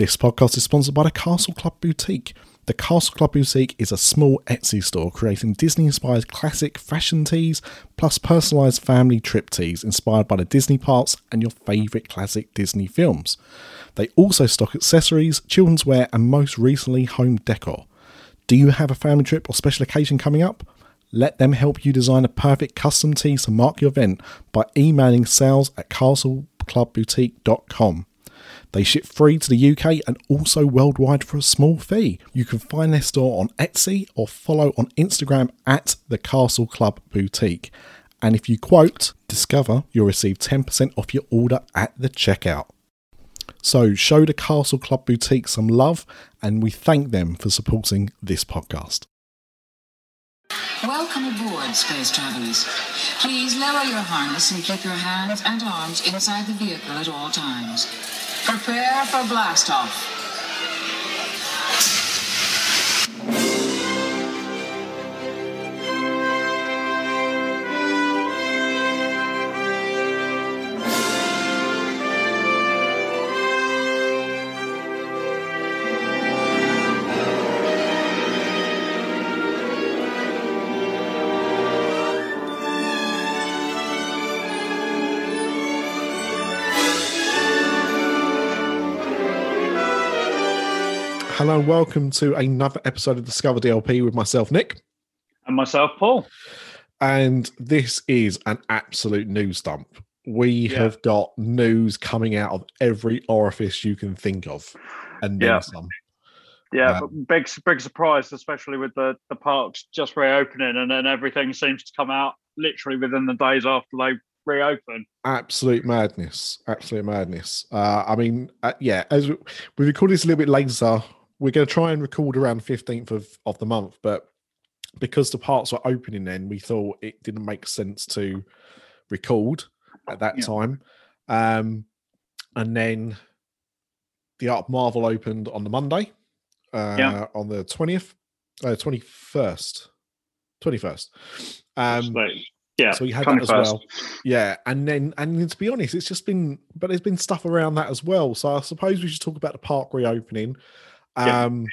This podcast is sponsored by the Castle Club Boutique. The Castle Club Boutique is a small Etsy store creating Disney inspired classic fashion tees plus personalised family trip tees inspired by the Disney parks and your favourite classic Disney films. They also stock accessories, children's wear, and most recently, home decor. Do you have a family trip or special occasion coming up? Let them help you design a perfect custom tee to mark your event by emailing sales at castleclubboutique.com. They ship free to the UK and also worldwide for a small fee. You can find their store on Etsy or follow on Instagram at the Castle Club Boutique. And if you quote Discover, you'll receive 10% off your order at the checkout. So show the Castle Club Boutique some love and we thank them for supporting this podcast. Welcome aboard, space travelers. Please lower your harness and keep your hands and arms inside the vehicle at all times. Prepare for blast off. Hello and welcome to another episode of Discover DLP with myself, Nick. And myself, Paul. And this is an absolute news dump. We Yeah. have got news coming out of every orifice you can think of, and then Yeah. some. Yeah, but big big surprise, especially with the, the parks just reopening and then everything seems to come out literally within the days after they reopen. Absolute madness. Absolute madness. Uh, I mean, uh, yeah, as we, we record this a little bit later, we're going to try and record around 15th of, of the month, but because the parts were opening then, we thought it didn't make sense to record at that Yeah. time. Um, and then the Art of Marvel opened on the Monday, uh, Yeah. on the 20th, uh, 21st. 21st. Um, yeah, so we had that as 21st. well. Yeah, and then and to be honest, it's just been but there's been stuff around that as well. So I suppose we should talk about the park reopening. Yeah. Um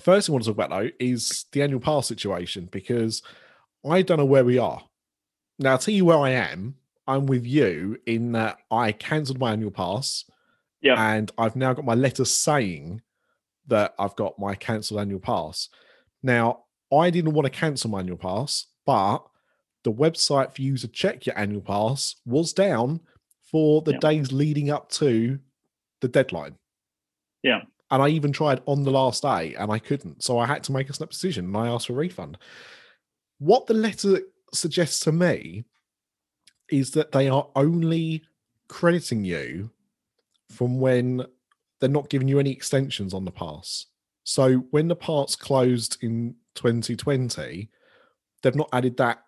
first thing I want to talk about though is the annual pass situation because I don't know where we are. Now I'll tell you where I am. I'm with you in that I cancelled my annual pass. Yeah. And I've now got my letter saying that I've got my cancelled annual pass. Now, I didn't want to cancel my annual pass, but the website for you to check your annual pass was down for the Yeah. days leading up to the deadline. Yeah. And I even tried on the last day and I couldn't. So I had to make a snap decision and I asked for a refund. What the letter suggests to me is that they are only crediting you from when they're not giving you any extensions on the pass. So when the pass closed in 2020, they've not added that,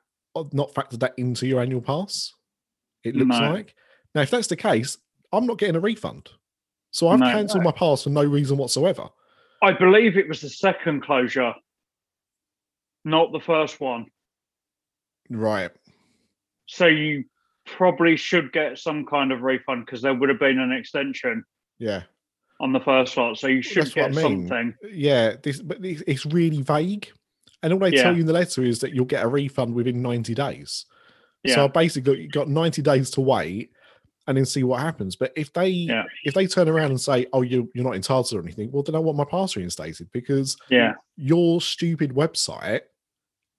not factored that into your annual pass. It looks No. like. Now, if that's the case, I'm not getting a refund. So I've No. cancelled my pass for no reason whatsoever. I believe it was the second closure, not the first one. Right. So you probably should get some kind of refund because there would have been an extension Yeah. on the first lot. So you should that's get I mean. something. Yeah. This, but it's really vague. And all they tell you in the letter is that you'll get a refund within 90 days. Yeah. So basically, you've got 90 days to wait and then see what happens. But if they Yeah. if they turn around and say, "Oh, you you're not entitled or anything," well, then I want my pass reinstated because yeah. your stupid website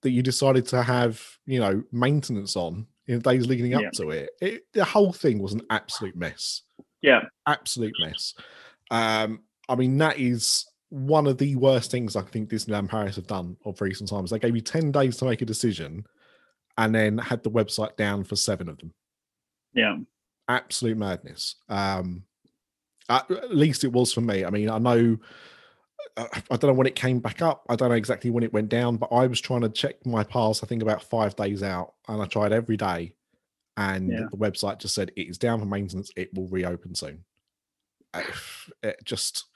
that you decided to have, you know, maintenance on in the days leading up Yeah. to it, it, the whole thing was an absolute mess. Yeah. Absolute mess. Um, I mean, that is one of the worst things I think Disneyland Paris have done of recent times. They gave you 10 days to make a decision and then had the website down for seven of them. Yeah. Absolute madness. Um, at, least it was for me. I mean, I know uh, I don't know when it came back up. I don't know exactly when it went down, but I was trying to check my pass, I think about five days out, and I tried every day. And Yeah. the website just said it is down for maintenance. It will reopen soon. It just,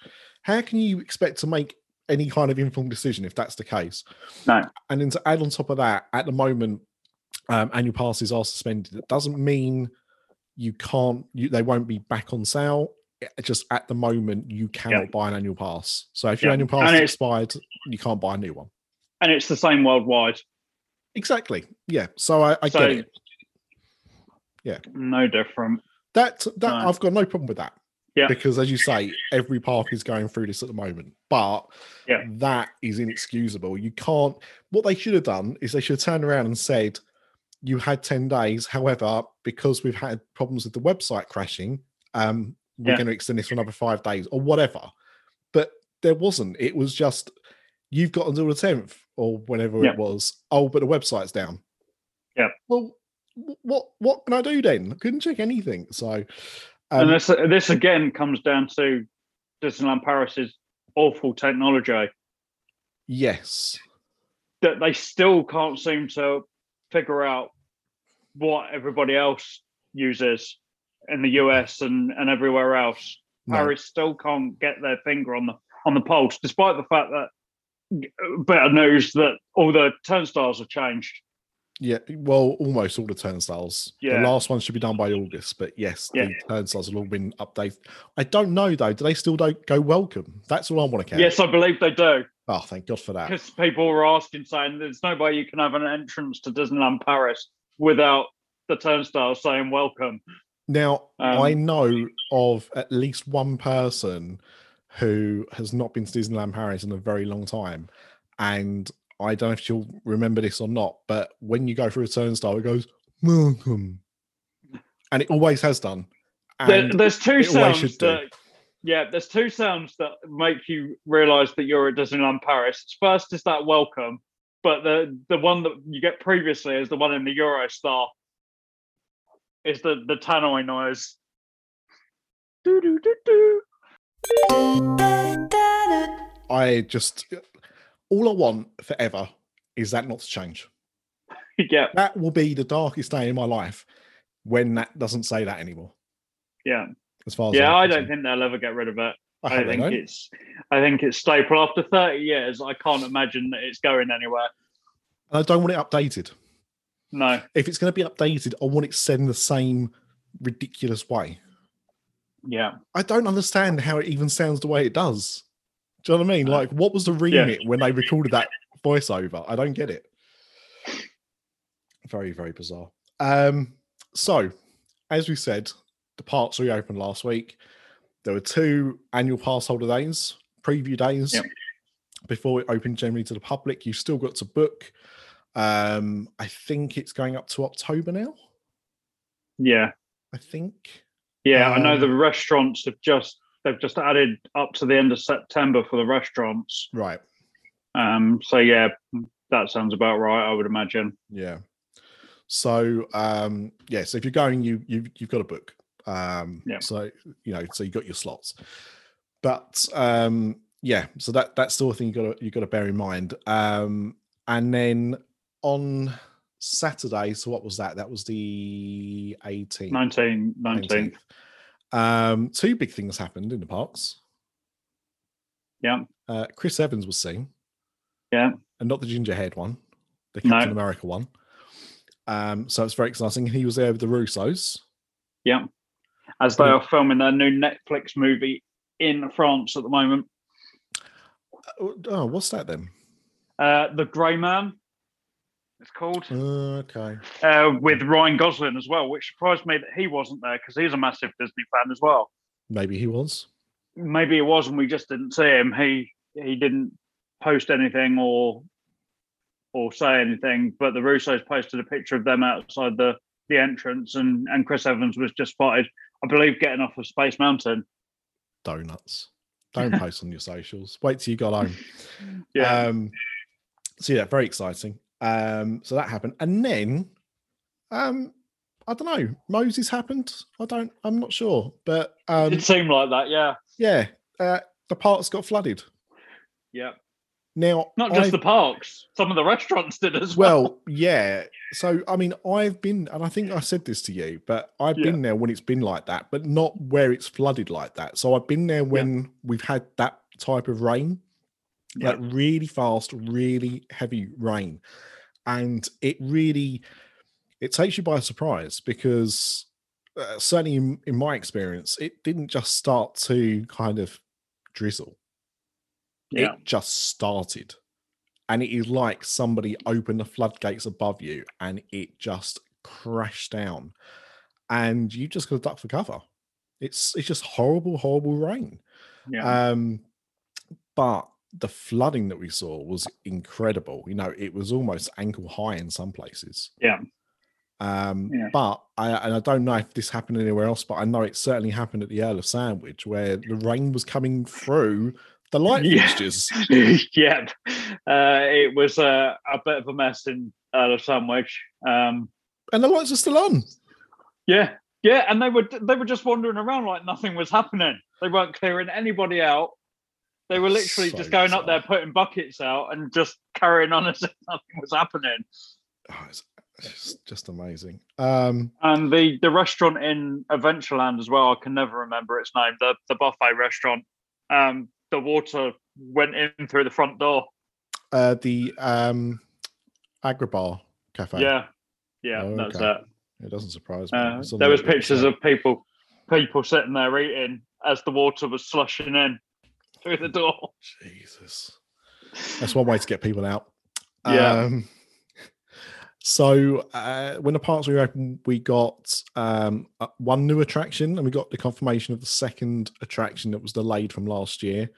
how can you expect to make any kind of informed decision if that's the case? No. And then to add on top of that, at the moment, um, annual passes are suspended. It doesn't mean you can't, you, they won't be back on sale eh, just at the moment you cannot Yeah. buy an annual pass. So if your Yeah. annual pass is expired, you can't buy a new one. and it's the same worldwide. Exactly. Yeah. So I, I So- get it. Yeah no different. That that No. I've got no problem with that. Yeah. Because as you say, every park is going through this at the moment. But Yeah. that is inexcusable. You can't what they should have done is they should have turned around and said, You had 10 days. However, because we've had problems with the website crashing, um, we're Yeah. going to extend this for another five days or whatever. But there wasn't. It was just you've got until the 10th or whenever Yeah. it was. Oh, but the website's down. Yeah. Well, what what can I do then? I couldn't check anything. So and um, this this again comes down to Disneyland Paris's awful technology yes. that they still can't seem to figure out what everybody else uses in the US and, and everywhere else. No. Paris still can't get their finger on the on the pulse, despite the fact that better news that all the turnstiles have changed. Yeah, well, almost all the turnstiles. Yeah. The last one should be done by August, but yes, Yeah. the turnstiles have all been updated. I don't know though. Do they still don't go welcome? That's all I want to catch. Yes, I believe they do. Oh, thank God for that. Because people were asking, saying there's no way you can have an entrance to Disneyland Paris without the turnstile saying welcome. Now, Um, I know of at least one person who has not been to Disneyland Paris in a very long time. And I don't know if you'll remember this or not, but when you go through a turnstile, it goes, welcome. And it always has done. There, there's two sounds should do. that, yeah, there's two sounds that make you realise that you're at Disneyland Paris. First is that welcome, but the the one that you get previously is the one in the Eurostar. Is the the tannoy noise. I just all I want forever is that not to change. Yeah, That will be the darkest day in my life when that doesn't say that anymore. yeah, As far as yeah. I don't think they'll ever get rid of it. I, I, think it's I think it's staple. After 30 years, I can't imagine that it's going anywhere. And I don't want it updated. No. If it's going to be updated, I want it said in the same ridiculous way. Yeah. I don't understand how it even sounds the way it does. Do you know what I mean? Like, what was the Yeah. remit when they recorded that voiceover? I don't get it. Very, very bizarre. Um, so, as we said, the parks reopened last week. There were two annual pass holder days, preview days Yep. before it opened generally to the public. You've still got to book. Um, I think it's going up to October now. Yeah. I think. Yeah. I know Um, the restaurants have just they've just added up to the end of September for the restaurants. Right. Um, so yeah, that sounds about right, I would imagine. Yeah. So um yeah, so if you're going, you you you've got a book. Um Yeah. so you know, so you got your slots. But um yeah, so that that's still a thing you gotta you gotta bear in mind. Um and then on Saturday, so what was that? That was the 18th. 19, 19. 19th. Um two big things happened in the parks. Yeah. Uh Chris Evans was seen. Yeah. And not the ginger haired one, the No. Captain America one. Um, so it's very exciting. He was there with the Russos. Yeah. As they are filming their new Netflix movie in France at the moment. Oh, oh, what's that then? Uh, the Grey Man, it's called. Okay. uh, with Ryan Gosling as well, which surprised me that he wasn't there because he's a massive Disney fan as well. Maybe he was. Maybe he was, and we just didn't see him. He he didn't post anything or or say anything, but the Russos posted a picture of them outside the the entrance, and and Chris Evans was just spotted, I believe, getting off of Space Mountain. Donuts. Don't post on your socials. Wait till you got home. Yeah, Um, so yeah, very exciting. Um, so that happened. And then um I don't know, Moses happened. I don't I'm not sure. But um it seemed like that. Yeah, yeah, uh, the parks got flooded. yeah. Now Not just I've- the parks; some of the restaurants did as well. Well, yeah. So I mean, I've been, and I think I said this to you, but I've Yeah. been there when it's been like that, but not where it's flooded like that. So I've been there when we've had that type of rain, Yeah. like really fast, really heavy rain, and it really it takes you by surprise because uh, certainly in, in my experience, it didn't just start to kind of drizzle. Yeah. It just started. And it is like somebody opened the floodgates above you and it just crashed down. And you just got to duck for cover. It's it's just horrible, horrible rain. Yeah. Um, but the flooding that we saw was incredible. You know, it was almost ankle high in some places. Yeah. Um, Yeah. but I and I don't know if this happened anywhere else, but I know it certainly happened at the Earl of Sandwich where the rain was coming through the light Yeah. fixtures. yep. Uh, it was uh, a bit of a mess in Earl of Sandwich. Um, And the lights are still on. yeah. Yeah. And they were they were just wandering around like nothing was happening. They weren't clearing anybody out. They were literally So just going up there, putting buckets out and just carrying on as if nothing was happening. Oh, it's, it's just amazing. Um, And the the restaurant in Adventureland as well, I can never remember its name, the the buffet restaurant. Um, the water went in through the front door. uh, the um, Agrabah Cafe. Yeah. Yeah, Oh, that's okay. it. It doesn't surprise me. Uh, there was pictures of people people sitting there eating as the water was slushing in through the door. Jesus. That's one way to get people out. Yeah. Um, so uh, when the parks reopened, we got um, uh, one new attraction, and we got the confirmation of the second attraction that was delayed from last year.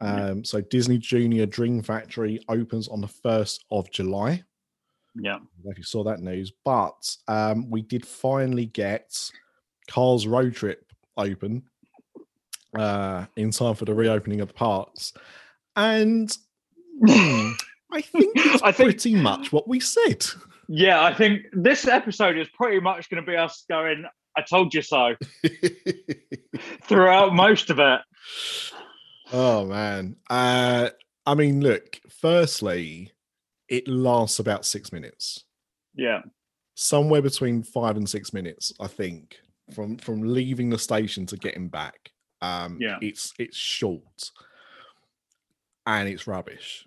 Yeah. Um, so Disney Junior Dream Factory opens on the first of July. Yeah. I don't know if you saw that news, but um, we did finally get Cars Road Trip open uh, in time for the reopening of the parks, and hmm, I think it's I think- pretty much what we said. Yeah, I think this episode is pretty much going to be us going, I told you so, throughout most of it. oh man, uh, I mean, look. Firstly, it lasts about six minutes. Yeah. somewhere between five and six minutes, I think, from from leaving the station to getting back. Um, Yeah. it's it's short and it's rubbish.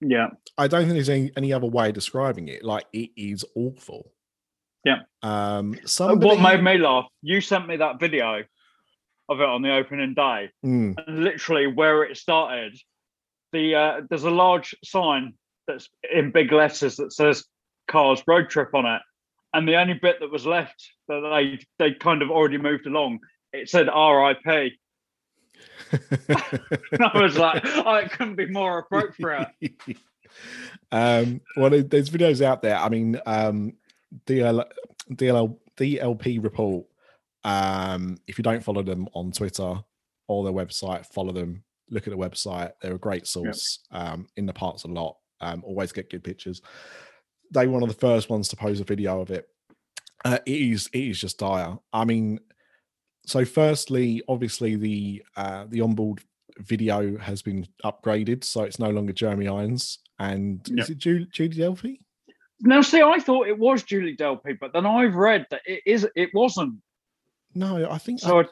Yeah. I don't think there's any, any other way of describing it. Like it is awful. Yeah. Um, somebody, What made me laugh, you sent me that video of it on the opening day, Mm, and literally where it started, the uh, there's a large sign that's in big letters that says Cars Road Trip on it. And the only bit that was left that they they kind of already moved along, it said RIP. And I was like, oh, it couldn't be more appropriate. um, well, there's videos out there. I mean, um, DL, DL, DLP report. Um, if you don't follow them on Twitter or their website, follow them. Look at the website; they're a great source. Um, in the parts a lot. Um, always get good pictures. They were one of the first ones to post a video of it. Uh, it is it is just dire. I mean, so firstly, obviously the uh, the onboard video has been upgraded, so it's no longer Jeremy Irons and Yeah. is it Julie, Judy Delphi? Now, see, I thought it was Julie Delpy, but then I've read that it is. It wasn't. No, I think So I,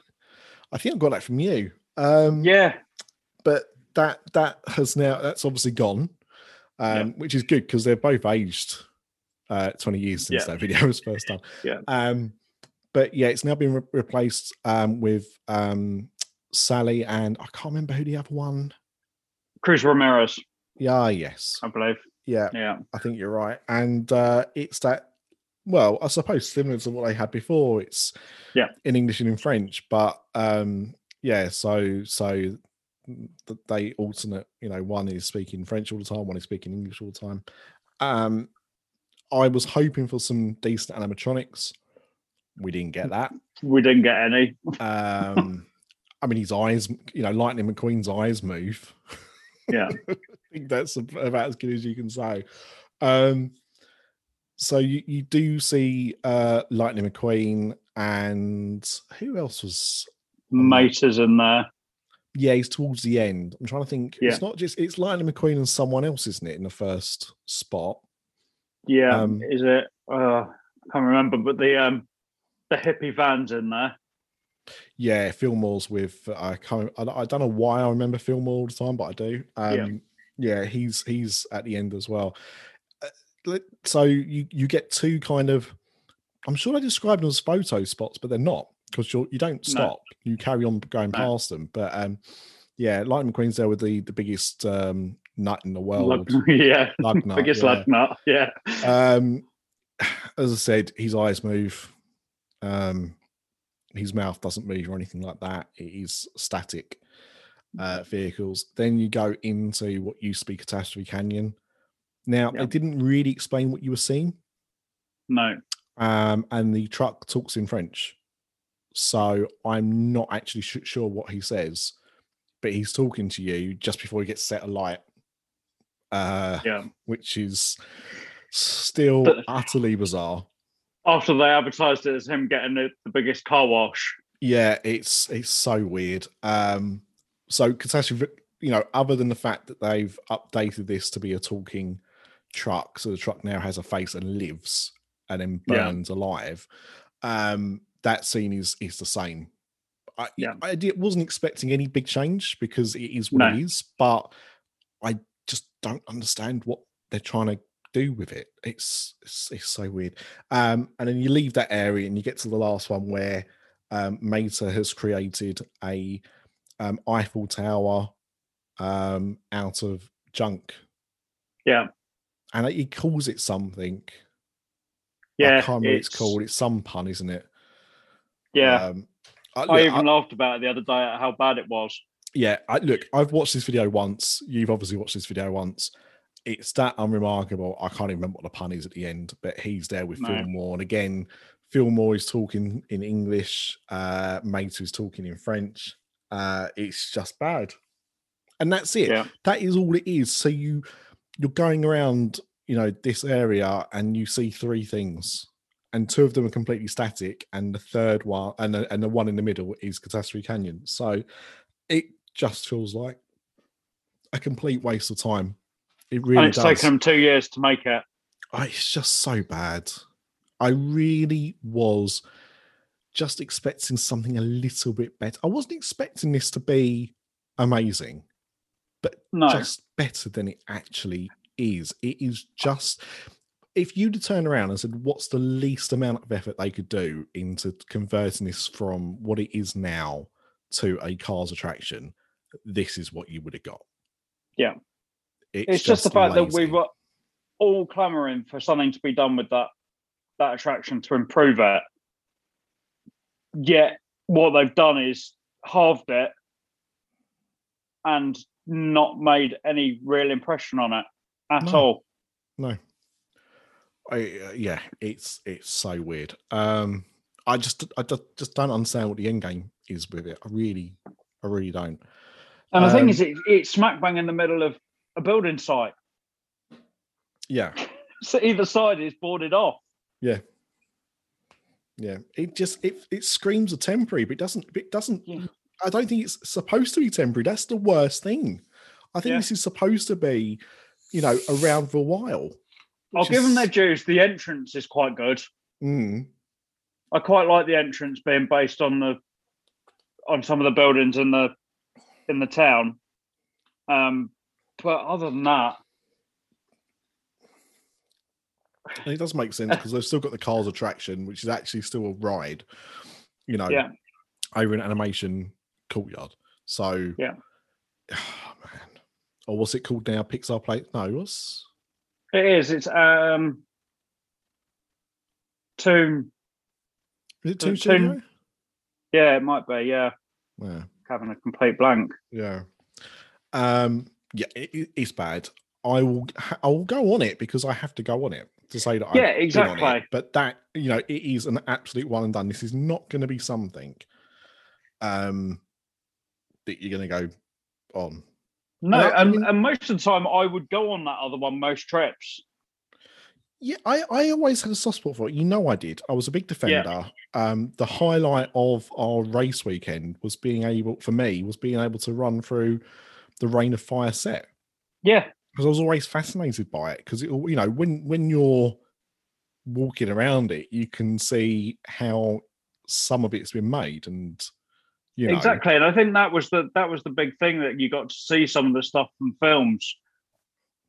I think I got that from you. Um, yeah, but that that has now that's obviously gone, um, which is good because they're both aged uh, twenty years since Yeah. that video was first done. Yeah. Um, but yeah, it's now been re- replaced um, with um, Sally and I can't remember who the other one. Cruz Ramirez, Yeah, yes, I believe. yeah, Yeah, I think you're right. And uh, it's that, well, I suppose similar to what they had before. It's Yeah. in English and in French, but um, yeah, so so th- they alternate. You know, one is speaking French all the time, one is speaking English all the time. Um, I was hoping for some decent animatronics. We didn't get that. we didn't get any. Um, I mean, his eyes, you know, Lightning McQueen's eyes move. Yeah. I think that's about as good as you can say. Um, so you, you do see uh, Lightning McQueen and who else was? Mater is in there. Yeah, he's towards the end. I'm trying to think. Yeah. It's not just it's Lightning McQueen and someone else, isn't it? In the first spot. Yeah, Um, is it? Uh, I can't remember, but the um, the hippie van's in there. Yeah, Fillmore's with I can't. I, I don't know why I remember Fillmore all the time, but I do. Um, yeah. he's he's at the end as well. Uh, So you you get two kind of I'm sure they describe them as photo spots, but they're not because you you don't No. stop. You carry on going No. past them. But um, yeah, Lightning McQueen's there with the the biggest um, nut in the world. Lug- yeah, lug nut, biggest yeah. lug nut. Yeah, Um, as I said, his eyes move. Um, his mouth doesn't move or anything like that. It is static uh, vehicles. Then you go into what used to be Catastrophe Canyon. Now they didn't really explain what you were seeing, no, um, and the truck talks in French, so I'm not actually sh- sure what he says, but he's talking to you just before he gets set alight. Uh, yeah. which is still But- utterly bizarre. After they advertised it as him getting the, the biggest car wash. Yeah, it's it's so weird. Um, so catastrophe, you know, other than the fact that they've updated this to be a talking truck, so the truck now has a face and lives, and then Yeah. burns alive. Um, that scene is is the same. I, Yeah. I wasn't expecting any big change because it is what it No. is, but I just don't understand what they're trying to do with it. It's it's, it's so weird. Um, and then you leave that area and you get to the last one where um, Mater has created a um, Eiffel Tower um, out of junk, Yeah, and he calls it something. yeah. I can't remember what it's called. It's some pun, isn't it? Yeah, Um, I, I look, I- even laughed about it the other day at how bad it was. yeah. I, look, I've watched this video once. You've obviously watched this video once. It's that unremarkable. I can't even remember what the pun is at the end, but he's there with No. Fillmore, and again, Fillmore is talking in English. Uh, Mater is talking in French. Uh, it's just bad, and that's it. Yeah. That is all it is. So you you're going around, you know, this area, and you see three things, and two of them are completely static, and the third one, and the, and the one in the middle is Catastrophe Canyon. So it just feels like a complete waste of time. It really and it's does. taken them two years to make it. Oh, it's just so bad. I really was just expecting something a little bit better. I wasn't expecting this to be amazing, but No. just better than it actually is. It is just if you'd have turned around and said, What's the least amount of effort they could do into converting this from what it is now to a cars attraction? This is what you would have got. Yeah. It's, just, the fact that we were all clamoring for something to be done with that that attraction to improve it. Yet what they've done is halved it and not made any real impression on it at No. all. No. I uh, yeah, it's it's so weird. Um I just I just, just don't understand what the end game is with it. I really I really don't. And the thing Um, is, it, it's smack bang in the middle of a building site. Yeah. So either side is boarded off. Yeah. Yeah. It just it it screams a temporary, but it doesn't it doesn't Yeah. I don't think it's supposed to be temporary. That's the worst thing. I think Yeah. this is supposed to be, you know, around for a while. I'll which give them their dues. The entrance is quite good. Mm, I quite like the entrance being based on the on some of the buildings in the in the town. Um, but other than that, and it does make sense because they've still got the cars attraction, which is actually still a ride, you know, Yeah. over an animation courtyard. So Yeah. oh, man. Or what's it called now? Pixar Play? No, what's it is. It's um, Tomb. is it So Toon it's Yeah, it might be. Yeah, Yeah. having a complete blank. Yeah. Um, yeah, it, it- it's bad. I will I will go on it because I have to go on it to say that I've Yeah, been on it. exactly. But that you know, it is an absolute one and done. This is not going to be something um that you're going to go on. No, and, and most of the time I would go on that other one most trips. Yeah, I, I always had a soft spot for it. You know, I did. I was a big defender. Um, the highlight of our race weekend was being able, for me, was being able to run through the Reign of Fire set Yeah, because I was always fascinated by it. Because it, you know, when when you're walking around it, you can see how some of it's been made, and you know, exactly. And I think that was the that was the big thing that you got to see some of the stuff from films.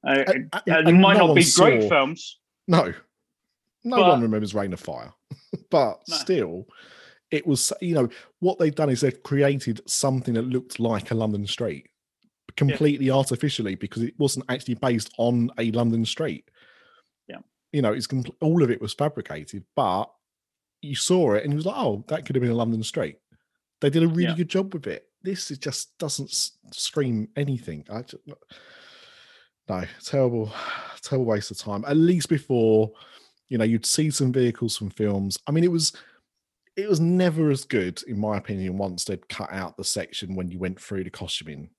Uh, And- it- and- it might no not be great films. No, No But- one remembers Reign of Fire, but No. still, it was you know what they've done is they've created something that looked like a London street, completely artificially because it wasn't actually based on a London street. Yeah. you know, it's compl- all of it was fabricated, but you saw it and you was like, oh, that could have been a London street. They did a really Yeah. good job with it. This is just doesn't s- scream anything. I just, no, terrible, terrible waste of time. At least before, you know, you'd see some vehicles from films. I mean, it was it was never as good, in my opinion, once they'd cut out the section when you went through the costuming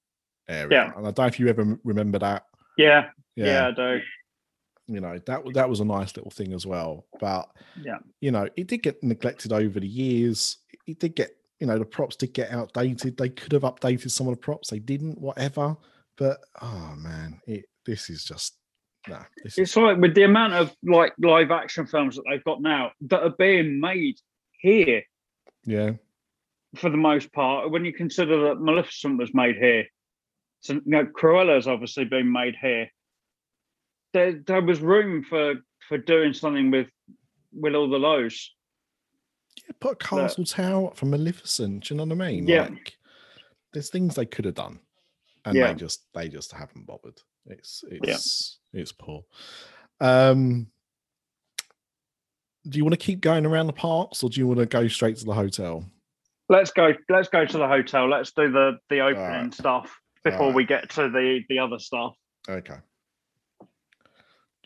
area. Yeah. And I don't know if you ever remember that. Yeah, yeah, I do. You know, that that was a nice little thing as well. But Yeah. you know, it did get neglected over the years. It did get, you know, the props did get outdated. They could have updated some of the props. They didn't, whatever. But oh man, it this is just nah. This is, It's like with the amount of like live action films that they've got now that are being made here yeah. for the most part. When you consider that Maleficent was made here, so you know, Cruella's obviously been made here. There, there was room for for doing something with with all the lows. Yeah, put a castle tower up for Maleficent. Do you know what I mean? Yeah. Like, there's things they could have done, and Yeah. they just they just haven't bothered. It's it's it's poor. Um, do you want to keep going around the parks, or do you want to go straight to the hotel? Let's go. Let's go to the hotel. Let's do the the opening Alright. stuff before Alright. we get to the the other stuff. Okay. Do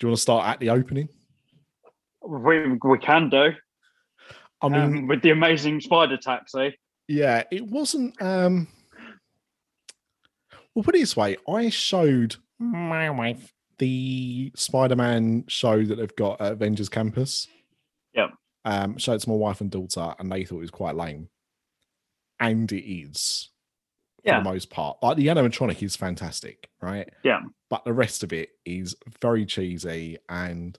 you want to start at the opening? We we can do. I mean, um, with the amazing spider taxi. yeah, it wasn't. um Well, put it this way: I showed my wife the Spider-Man show that they've got at Avengers Campus. Yep. Um, showed it to my wife and daughter, and they thought it was quite lame, and it is for the most part. Like the animatronic is fantastic, right? Yeah. But the rest of it is very cheesy, and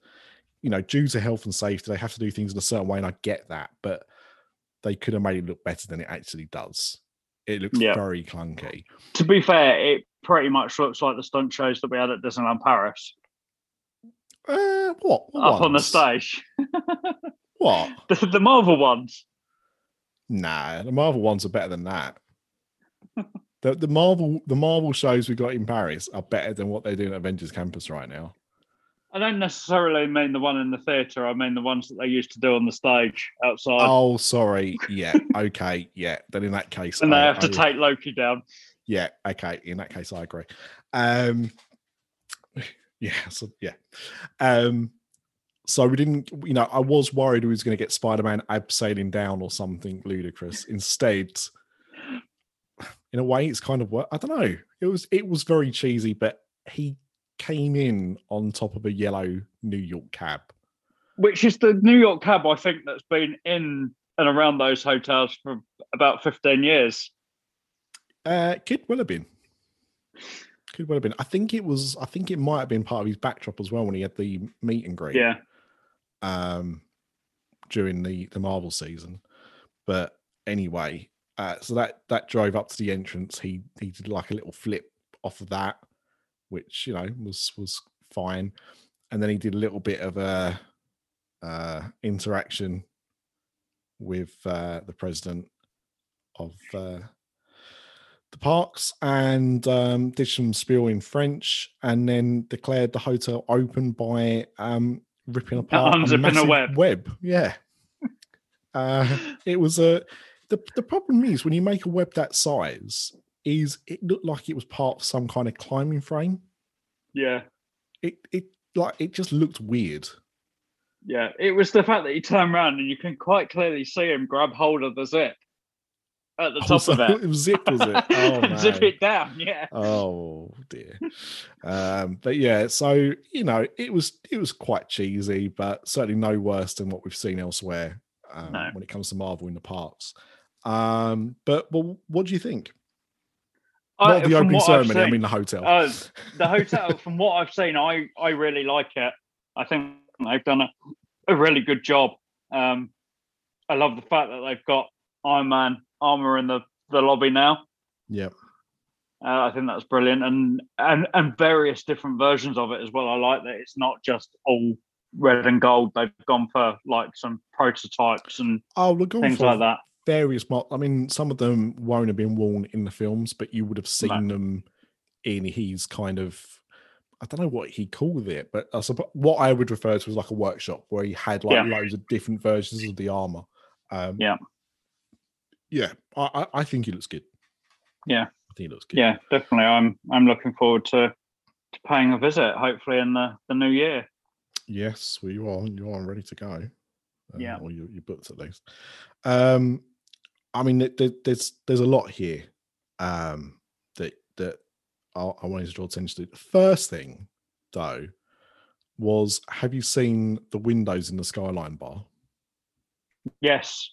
you know, due to health and safety, they have to do things in a certain way, and I get that, but they could have made it look better than it actually does. It looks Yeah. very clunky. To be fair, it pretty much looks like the stunt shows that we had at Disneyland Paris Uh, what? up on the stage. What? The, the Marvel ones. Nah, the Marvel ones are better than that. The the Marvel the Marvel shows we got in Paris are better than what they're doing at Avengers Campus right now. I don't necessarily mean the one in the theatre. I mean the ones that they used to do on the stage outside, Oh, sorry. Yeah. Okay. Yeah. Then in that case, and they I- have to I- take Loki down. Yeah. Okay. In that case, I agree. Um, yeah. So yeah. Um, so we didn't. You know, I was worried we was going to get Spider-Man abseiling down or something ludicrous. Instead, in a way, it's kind of what I don't know. It was it was very cheesy, but he came in on top of a yellow New York cab. Which is the New York cab I think that's been in and around those hotels for about 15 years. Uh, could well have been. Could well have been. I think it was. I think it might have been part of his backdrop as well when he had the meet and greet. Yeah. um, during the the Marvel season. But anyway, uh, so that that drove up to the entrance. He he did like a little flip off of that, which you know was was fine. And then he did a little bit of a uh, interaction with uh, the president of uh, the parks and um, did some spiel in French, and then declared the hotel open by um, ripping apart a massive web. web. Yeah, uh, it was a. The, the problem is when you make a web that size, is it looked like it was part of some kind of climbing frame. Yeah. It it like it just looked weird. Yeah. It was the fact that he turned around and you can quite clearly see him grab hold of the zip at the top Also, of it. it was was it? Oh zip it down. Yeah. Oh dear. um, but yeah, so you know, it was it was quite cheesy, but certainly no worse than what we've seen elsewhere um, No. when it comes to Marvel in the parks. Um, but well, what do you think? I- Not the opening ceremony, I mean the hotel. Oh, the hotel, from what I've seen, I, I really like it. I think they've done a, a really good job. Um, I love the fact that they've got Iron Man armor in the, the lobby now. yep. Uh, I think that's brilliant, and and and various different versions of it as well. I like that it's not just all red and gold. They've gone for like some prototypes and Oh, things for like that. Various. I mean, some of them won't have been worn in the films, but you would have seen them in his kind of. I don't know what he called it, but I suppose what I would refer to as like a workshop where he had like Yeah. loads of different versions of the armor. Um, Yeah. yeah, I, I, I think he looks good. Yeah. I think he looks good. Yeah, definitely. I'm I'm looking forward to, to paying a visit. Hopefully in the, the new year. Yes, well, you are. You are ready to go. Uh, Yeah. or you you booked at least. Um, I mean, there, there- there's there's a lot here. Um, that that I, I wanted to draw attention to. The first thing, though, was have you seen the windows in the skyline bar? Yes.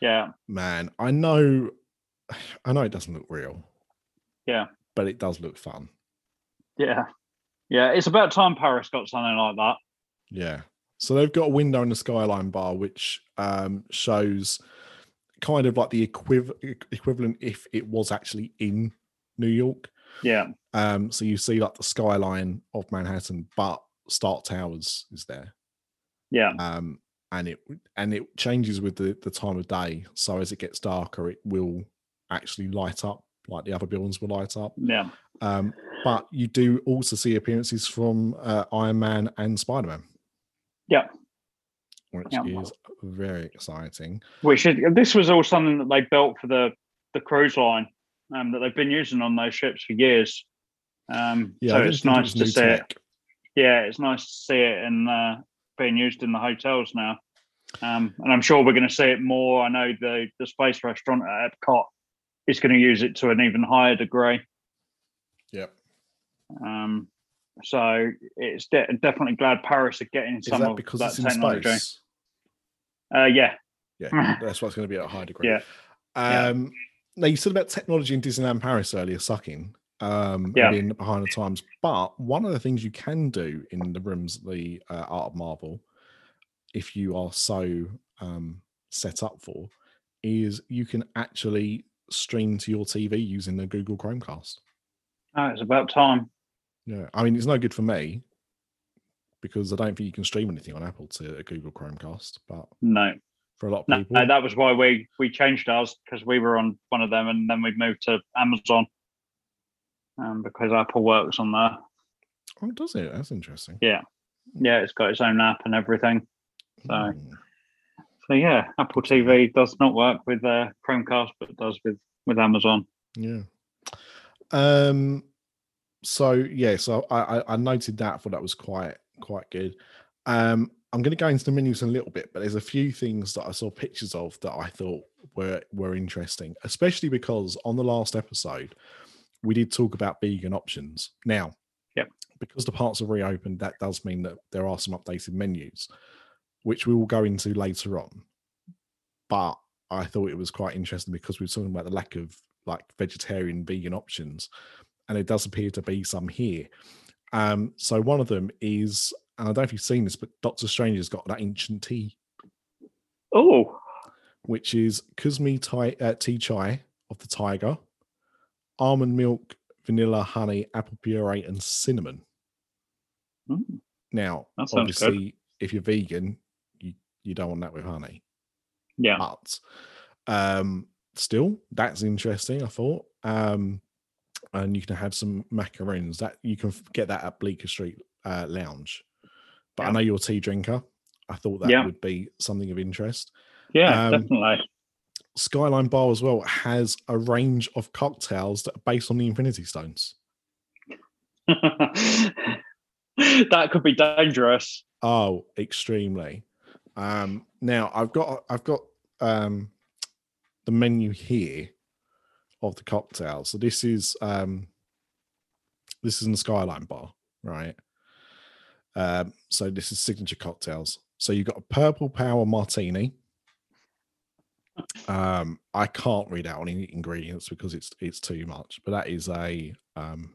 Yeah. Man, I know, I know it doesn't look real. Yeah. but it does look fun. Yeah. Yeah. It's about time Paris got something like that. Yeah. So they've got a window in the skyline bar which um, shows kind of like the equiv- equivalent if it was actually in New York. Yeah. Um, so you see like the skyline of Manhattan, but Stark Towers is there. Yeah. Um, and it and it changes with the, the time of day. So as it gets darker, it will actually light up like the other buildings will light up. Yeah. Um, but you do also see appearances from uh, Iron Man and Spider Man. Yeah. Which Yeah. is very exciting. Which is, this was all something that they built for the, the cruise line um, that they've been using on those ships for years. Um, Yeah, so it's think it nice to see it. Yeah, it's nice to see it and uh, being used in the hotels now. Um, and I'm sure we're going to see it more. I know the the space restaurant at Epcot is going to use it to an even higher degree. Yep. Um, so it's de- definitely glad Paris are getting Is some that of because that it's in technology. space? Uh, yeah, Yeah, that's what's going to be at a high degree. Yeah. Yeah. Um, now you said about technology in Disneyland Paris earlier, sucking. Um, Yeah. and being behind the times. But one of the things you can do in the rooms, the uh, Art of Marvel, if you are so um, set up for, is you can actually stream to your TV using the Google Chromecast. oh, it's about time. Yeah, I mean it's no good for me because I don't think you can stream anything on Apple to a Google Chromecast. But No, for a lot of no, people, that was why we we changed ours because we were on one of them, and then we moved to Amazon. Um, because Apple works on there. oh, does it? That's interesting. Yeah, yeah, it's got its own app and everything. So, Hmm. so yeah, Apple TV does not work with uh, Chromecast, but it does with with Amazon. Yeah. Um. So yeah, so I I, I noted that. I thought that was quite quite good. Um. I'm going to go into the menus in a little bit, but there's a few things that I saw pictures of that I thought were were interesting, especially because on the last episode we did talk about vegan options. Now, yeah, because the parts are reopened, that does mean that there are some updated menus, which we will go into later on. But I thought it was quite interesting because we were talking about the lack of like vegetarian vegan options and it does appear to be some here um so one of them is and i don't know if you've seen this but doctor strange has got that ancient tea. Oh, which is Kusmi Thai, uh, tea chai of the tiger almond milk vanilla honey apple puree and cinnamon. Mm, now sounds good. obviously if you're vegan you you don't want that with honey. Yeah, but um still that's interesting i thought. Um and you can have some macaroons that you can get that at bleecker street uh, lounge but i know you're a tea drinker i thought that Yeah. would be something of interest yeah, Um, definitely. skyline bar as well has a range of cocktails that are based on the infinity stones that could be dangerous. Oh, extremely. Um, now I've got I've got um the menu here of the cocktails. So this is um this is in the Skyline bar, right? Um, so this is signature cocktails. So you've got a purple power martini. Um, I can't read out any ingredients because it's it's too much, but that is a um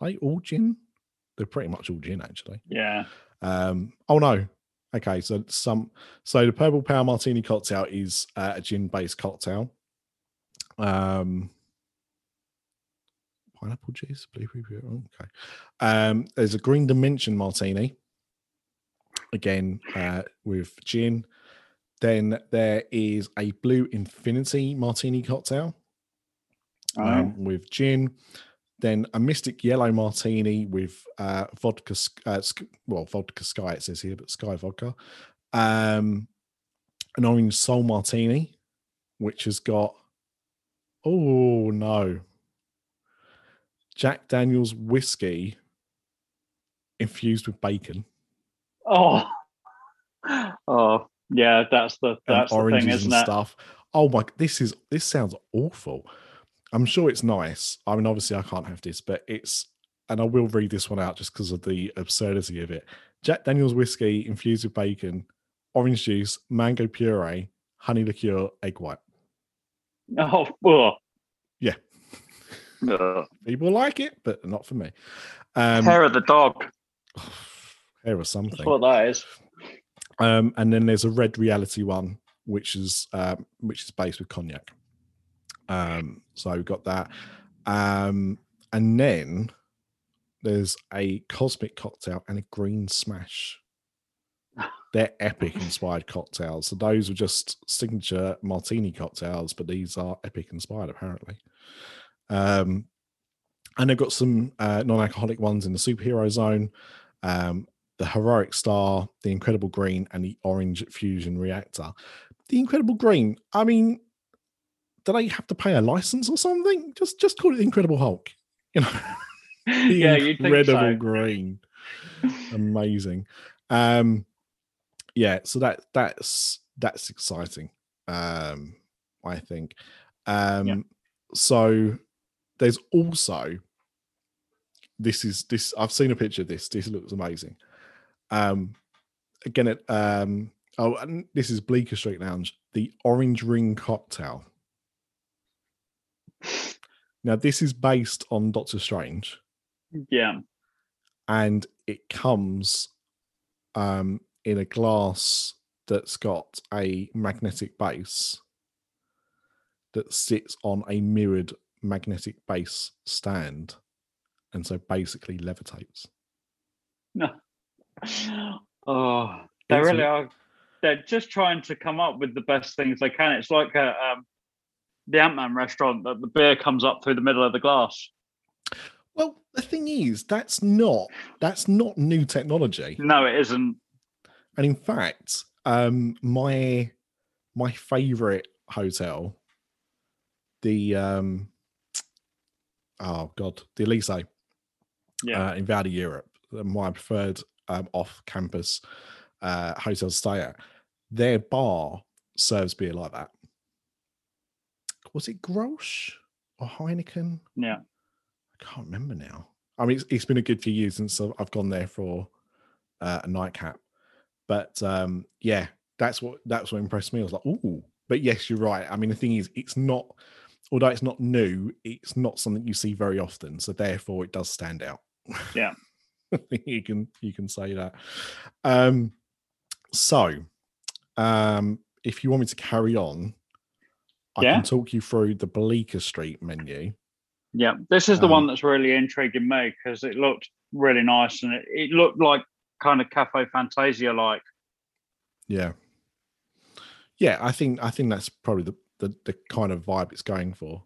are they all gin? They're pretty much all gin actually. Yeah, Um, oh no. Okay, so some so the purple power martini cocktail is uh, a gin based cocktail. Um, pineapple juice, blueberry. oh, Okay. Um, there's a green dimension martini. again uh, with gin. Then there is a blue infinity martini cocktail um, with gin. Then a mystic yellow martini with uh, vodka, uh, well, vodka sky it says here, but sky vodka. Um, an orange soul martini, which has got oh no, Jack Daniel's whiskey infused with bacon Oh, oh, yeah. That's the that's the oranges thing, isn't and it? stuff. Oh my! This is this sounds awful. I'm sure it's nice. I mean, obviously, I can't have this, but it's and I will read this one out just because of the absurdity of it. Jack Daniel's whiskey infused with bacon, orange juice, mango puree, honey liqueur, egg white. Oh, ugh. Yeah. Ugh. People like it, but not for me. Um, Hair of the dog. hair or That's something. what that is. Um, and then there's a red reality one, which is um, which is based with cognac. Um, so we've got that. Um, and then there's a cosmic cocktail and a green smash. They're epic inspired cocktails. So those are just signature martini cocktails, but these are epic inspired apparently. Um, and they've got some uh, non-alcoholic ones in the superhero zone. Um, the heroic star, the incredible green, and the orange fusion reactor. The incredible green. I mean, do they have to pay a license or something? Just just call it the Incredible Hulk. You know, the yeah, incredible so. green. Amazing. Um, yeah. So that that's that's exciting. Um, I think. Um, so there's also this is this I've seen a picture of this. This looks amazing. Um, again, it um, oh, and this is Bleecker Street Lounge, the Orange Ring Cocktail. Now, this is based on Doctor Strange, Yeah. and it comes um, in a glass that's got a magnetic base that sits on a mirrored magnetic base stand, and so basically levitates. No. Oh, they really re- are. They're just trying to come up with the best things they can. It's like a, um, the Ant Man restaurant that the beer comes up through the middle of the glass. Well, the thing is, that's not that's not new technology. No, it isn't. And in fact, um, my my favorite hotel, the um, oh god, the Elise, Yeah. uh, in Valley Europe, my preferred um, off-campus uh, hotel to stay at. Their bar serves beer like that. Was it Grolsch or Heineken? yeah. I can't remember now. I mean, it's, it's been a good few years since I've, I've gone there for uh, a nightcap, but um, yeah, that's what that's what impressed me. I was like, oh, but yes, you're right. I mean, the thing is, it's not, although it's not new, it's not something you see very often. So therefore, it does stand out. Yeah. You can you can say that. Um, so, um, if you want me to carry on, I Yeah. can talk you through the Bleecker Street menu. Yeah. This is the Um, one that's really intriguing me because it looked really nice and it, it looked like kind of Cafe Fantasia like. Yeah. Yeah, I think I think that's probably the, the the kind of vibe it's going for.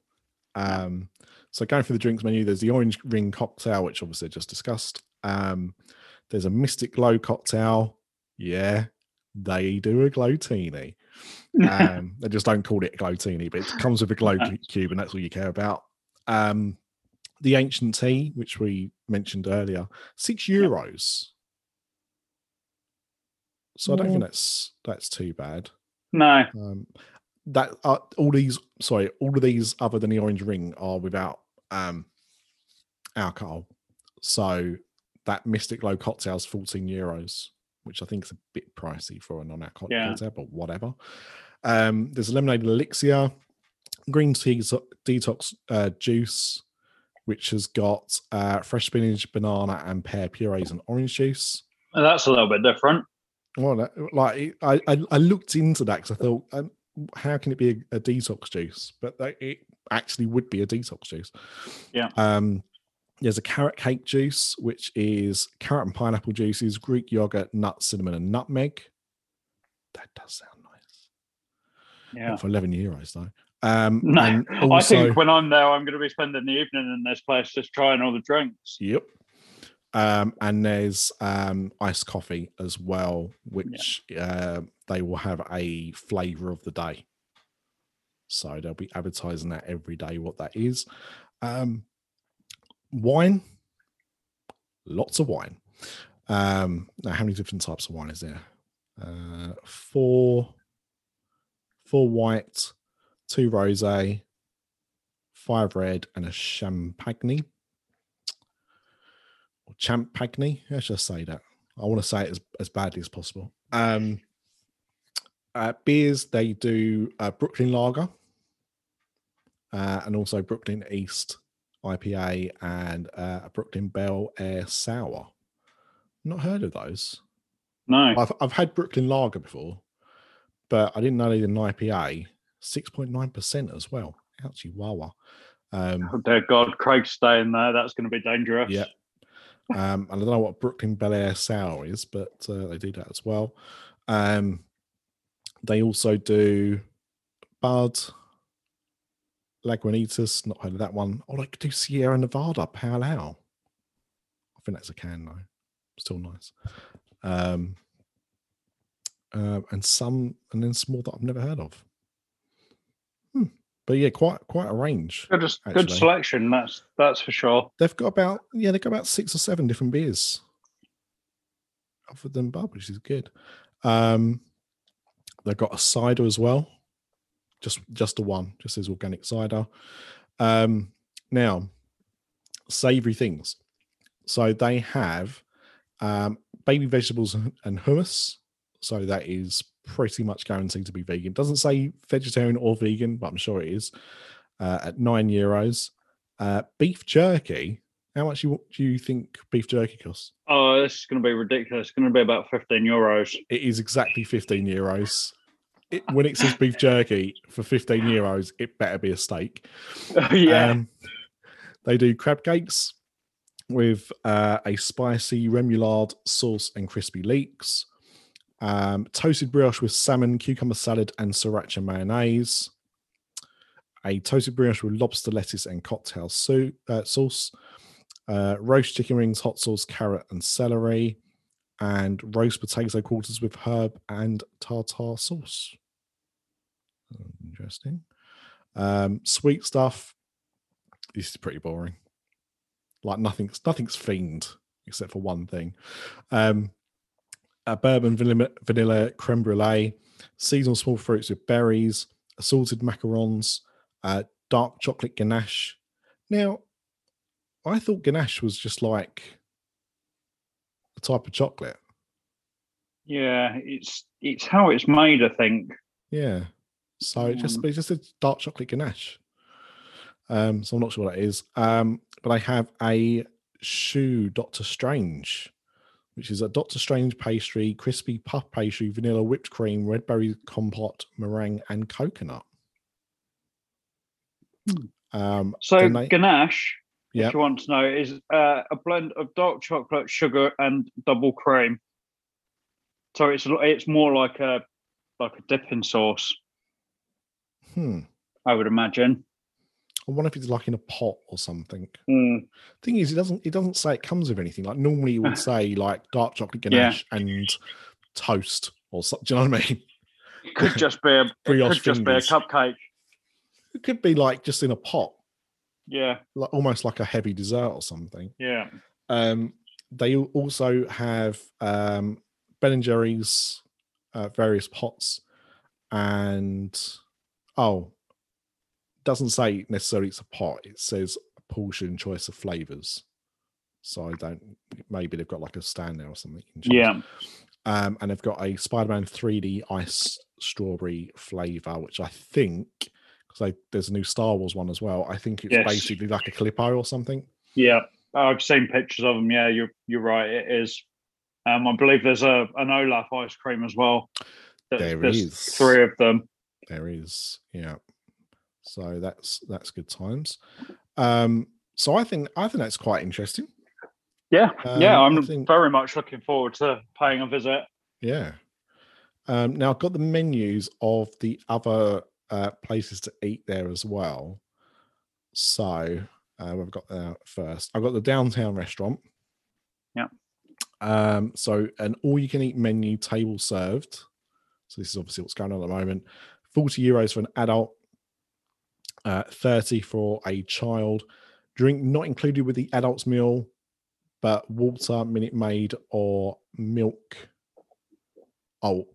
Um so going for the drinks menu, there's the orange ring cocktail, which obviously I just discussed. Um there's a mystic glow cocktail. Yeah, they do a glowtini. Um they just don't call it a glowtini, but it comes with a glow cube, and that's all you care about. Um the ancient tea, which we mentioned earlier, six euros. So I don't think that's that's too bad. no. Um, that uh, all these, sorry, all of these other than the orange ring are without um, alcohol. So that Mystic Glow cocktail is 14 euros, which I think is a bit pricey for a non-alcoholic Yeah. cocktail, but whatever. Um, there's a lemonade elixir, green tea detox uh, juice, which has got uh, fresh spinach, banana, and pear purees and orange juice. That's a little bit different. Well, like I, I, I looked into that because I thought, um, how can it be a, a detox juice? But that, it actually would be a detox juice. Yeah. Um, There's a carrot cake juice, which is carrot and pineapple juices, Greek yogurt, nuts, cinnamon, and nutmeg. That does sound nice. Yeah. Not for 11 euros, though. Um, No, and I think when I'm there, I'm going to be spending the evening in this place just trying all the drinks. Yep. Um, and there's um, iced coffee as well, which uh, they will have a flavor of the day. So they'll be advertising that every day what that is. Um, wine, lots of wine. Um, now, how many different types of wine is there? Uh, four, four white, two rosé, five red, and a champagne or champagne. Should I say that? I want to say it as, as badly as possible. Um, uh, beers, they do uh, Brooklyn Lager uh, and also Brooklyn East IPA and uh, a Brooklyn Bel Air Sour. Not heard of those. No, I've, I've had Brooklyn Lager before, but I didn't know they did an IPA. 6.9% as well. Ouchie wawa. Um, oh, dear God, Craig's staying there. That's going to be dangerous. Yeah. Um, and I don't know what Brooklyn Bel Air Sour is, but uh, they do that as well. Um, they also do Bud, Lagunitas, not heard of that one. Oh, they could do Sierra Nevada, Pale Ale. I think that's a can though. Still nice. Um, uh, and some, and then some more that I've never heard of. But yeah, quite quite a range. Good, good selection. That's that's for sure. They've got about yeah, they've got about six or seven different beers offered them Bub, which is good. Um, they've got a cider as well, just just the one, just as organic cider. Um, now, savory things. So they have um, baby vegetables and hummus. So that is pretty much guaranteed to be vegan. Doesn't say vegetarian or vegan, but I'm sure it is. Uh, at nine euros. Uh, beef jerky. How much you, do you think beef jerky costs? Oh, this is going to be ridiculous. It's going to be about 15 euros. It is exactly 15 euros. It, when it says beef jerky for 15 euros, it better be a steak. yeah. Um, they do crab cakes with uh, a spicy remoulade sauce and crispy leeks. Um, toasted brioche with salmon, cucumber salad, and sriracha mayonnaise. A toasted brioche with lobster lettuce and cocktail soup, uh, sauce. Uh, roast chicken wings, hot sauce, carrot, and celery. And roast potato quarters with herb and tartar sauce. Interesting. Um, sweet stuff. This is pretty boring. Like nothing's nothing's fiend except for one thing. Um, a bourbon vanilla, vanilla creme brulee, seasonal small fruits with berries, assorted macarons, uh, dark chocolate ganache. Now, I thought ganache was just like a type of chocolate. yeah. It's it's how it's made, I think. Yeah. So it just Um, it's just a dark chocolate ganache. Um, so I'm not sure what that is. Um, but I have a shoe Doctor Strange, which is a Doctor Strange pastry, crispy puff pastry, vanilla whipped cream, red berry compote, meringue, and coconut. Um, So they- ganache, Yep. if you want to know, is uh, a blend of dark chocolate, sugar, and double cream. So it's it's more like a like a dipping sauce, hmm, I would imagine. I wonder if it's like in a pot or something. Mm, Thing is, it doesn't it doesn't say it comes with anything. Like normally, it would say like dark chocolate Yeah. ganache and toast or something. Do you know what I mean? It could just be a it Brioche could just be a cupcake. It could be like just in a pot, Yeah, like almost like a heavy dessert or something. yeah. Um, they also have um, Ben and Jerry's uh, various pots, and oh, doesn't say necessarily it's a pot. It says a portion choice of flavors. So I don't. Maybe they've got like a stand there or something. you can choose. Yeah. Um, and they've got a Spider-Man 3D ice strawberry flavor, which I think because there's a new Star Wars one as well. I think it's Yes. basically like a Calippo or something. Yeah, I've seen pictures of them. Yeah, you're you're right. It is. Um, I believe there's a an Olaf ice cream as well. There- There there's is. three of them. There is, yeah. So that's that's good times. Um, so I think I think that's quite interesting. Yeah, yeah, Um, I I'm think- very much looking forward to paying a visit. Yeah. Um, now I've got the menus of the other uh, places to eat there as well. So uh, we've got that first. I've got the downtown restaurant. Yeah. Um, so an all-you-can-eat menu, table served. So this is obviously what's going on at the moment. Forty euros for an adult, uh, thirty for a child. Drink not included with the adult's meal, but water, Minute Maid, or milk oh,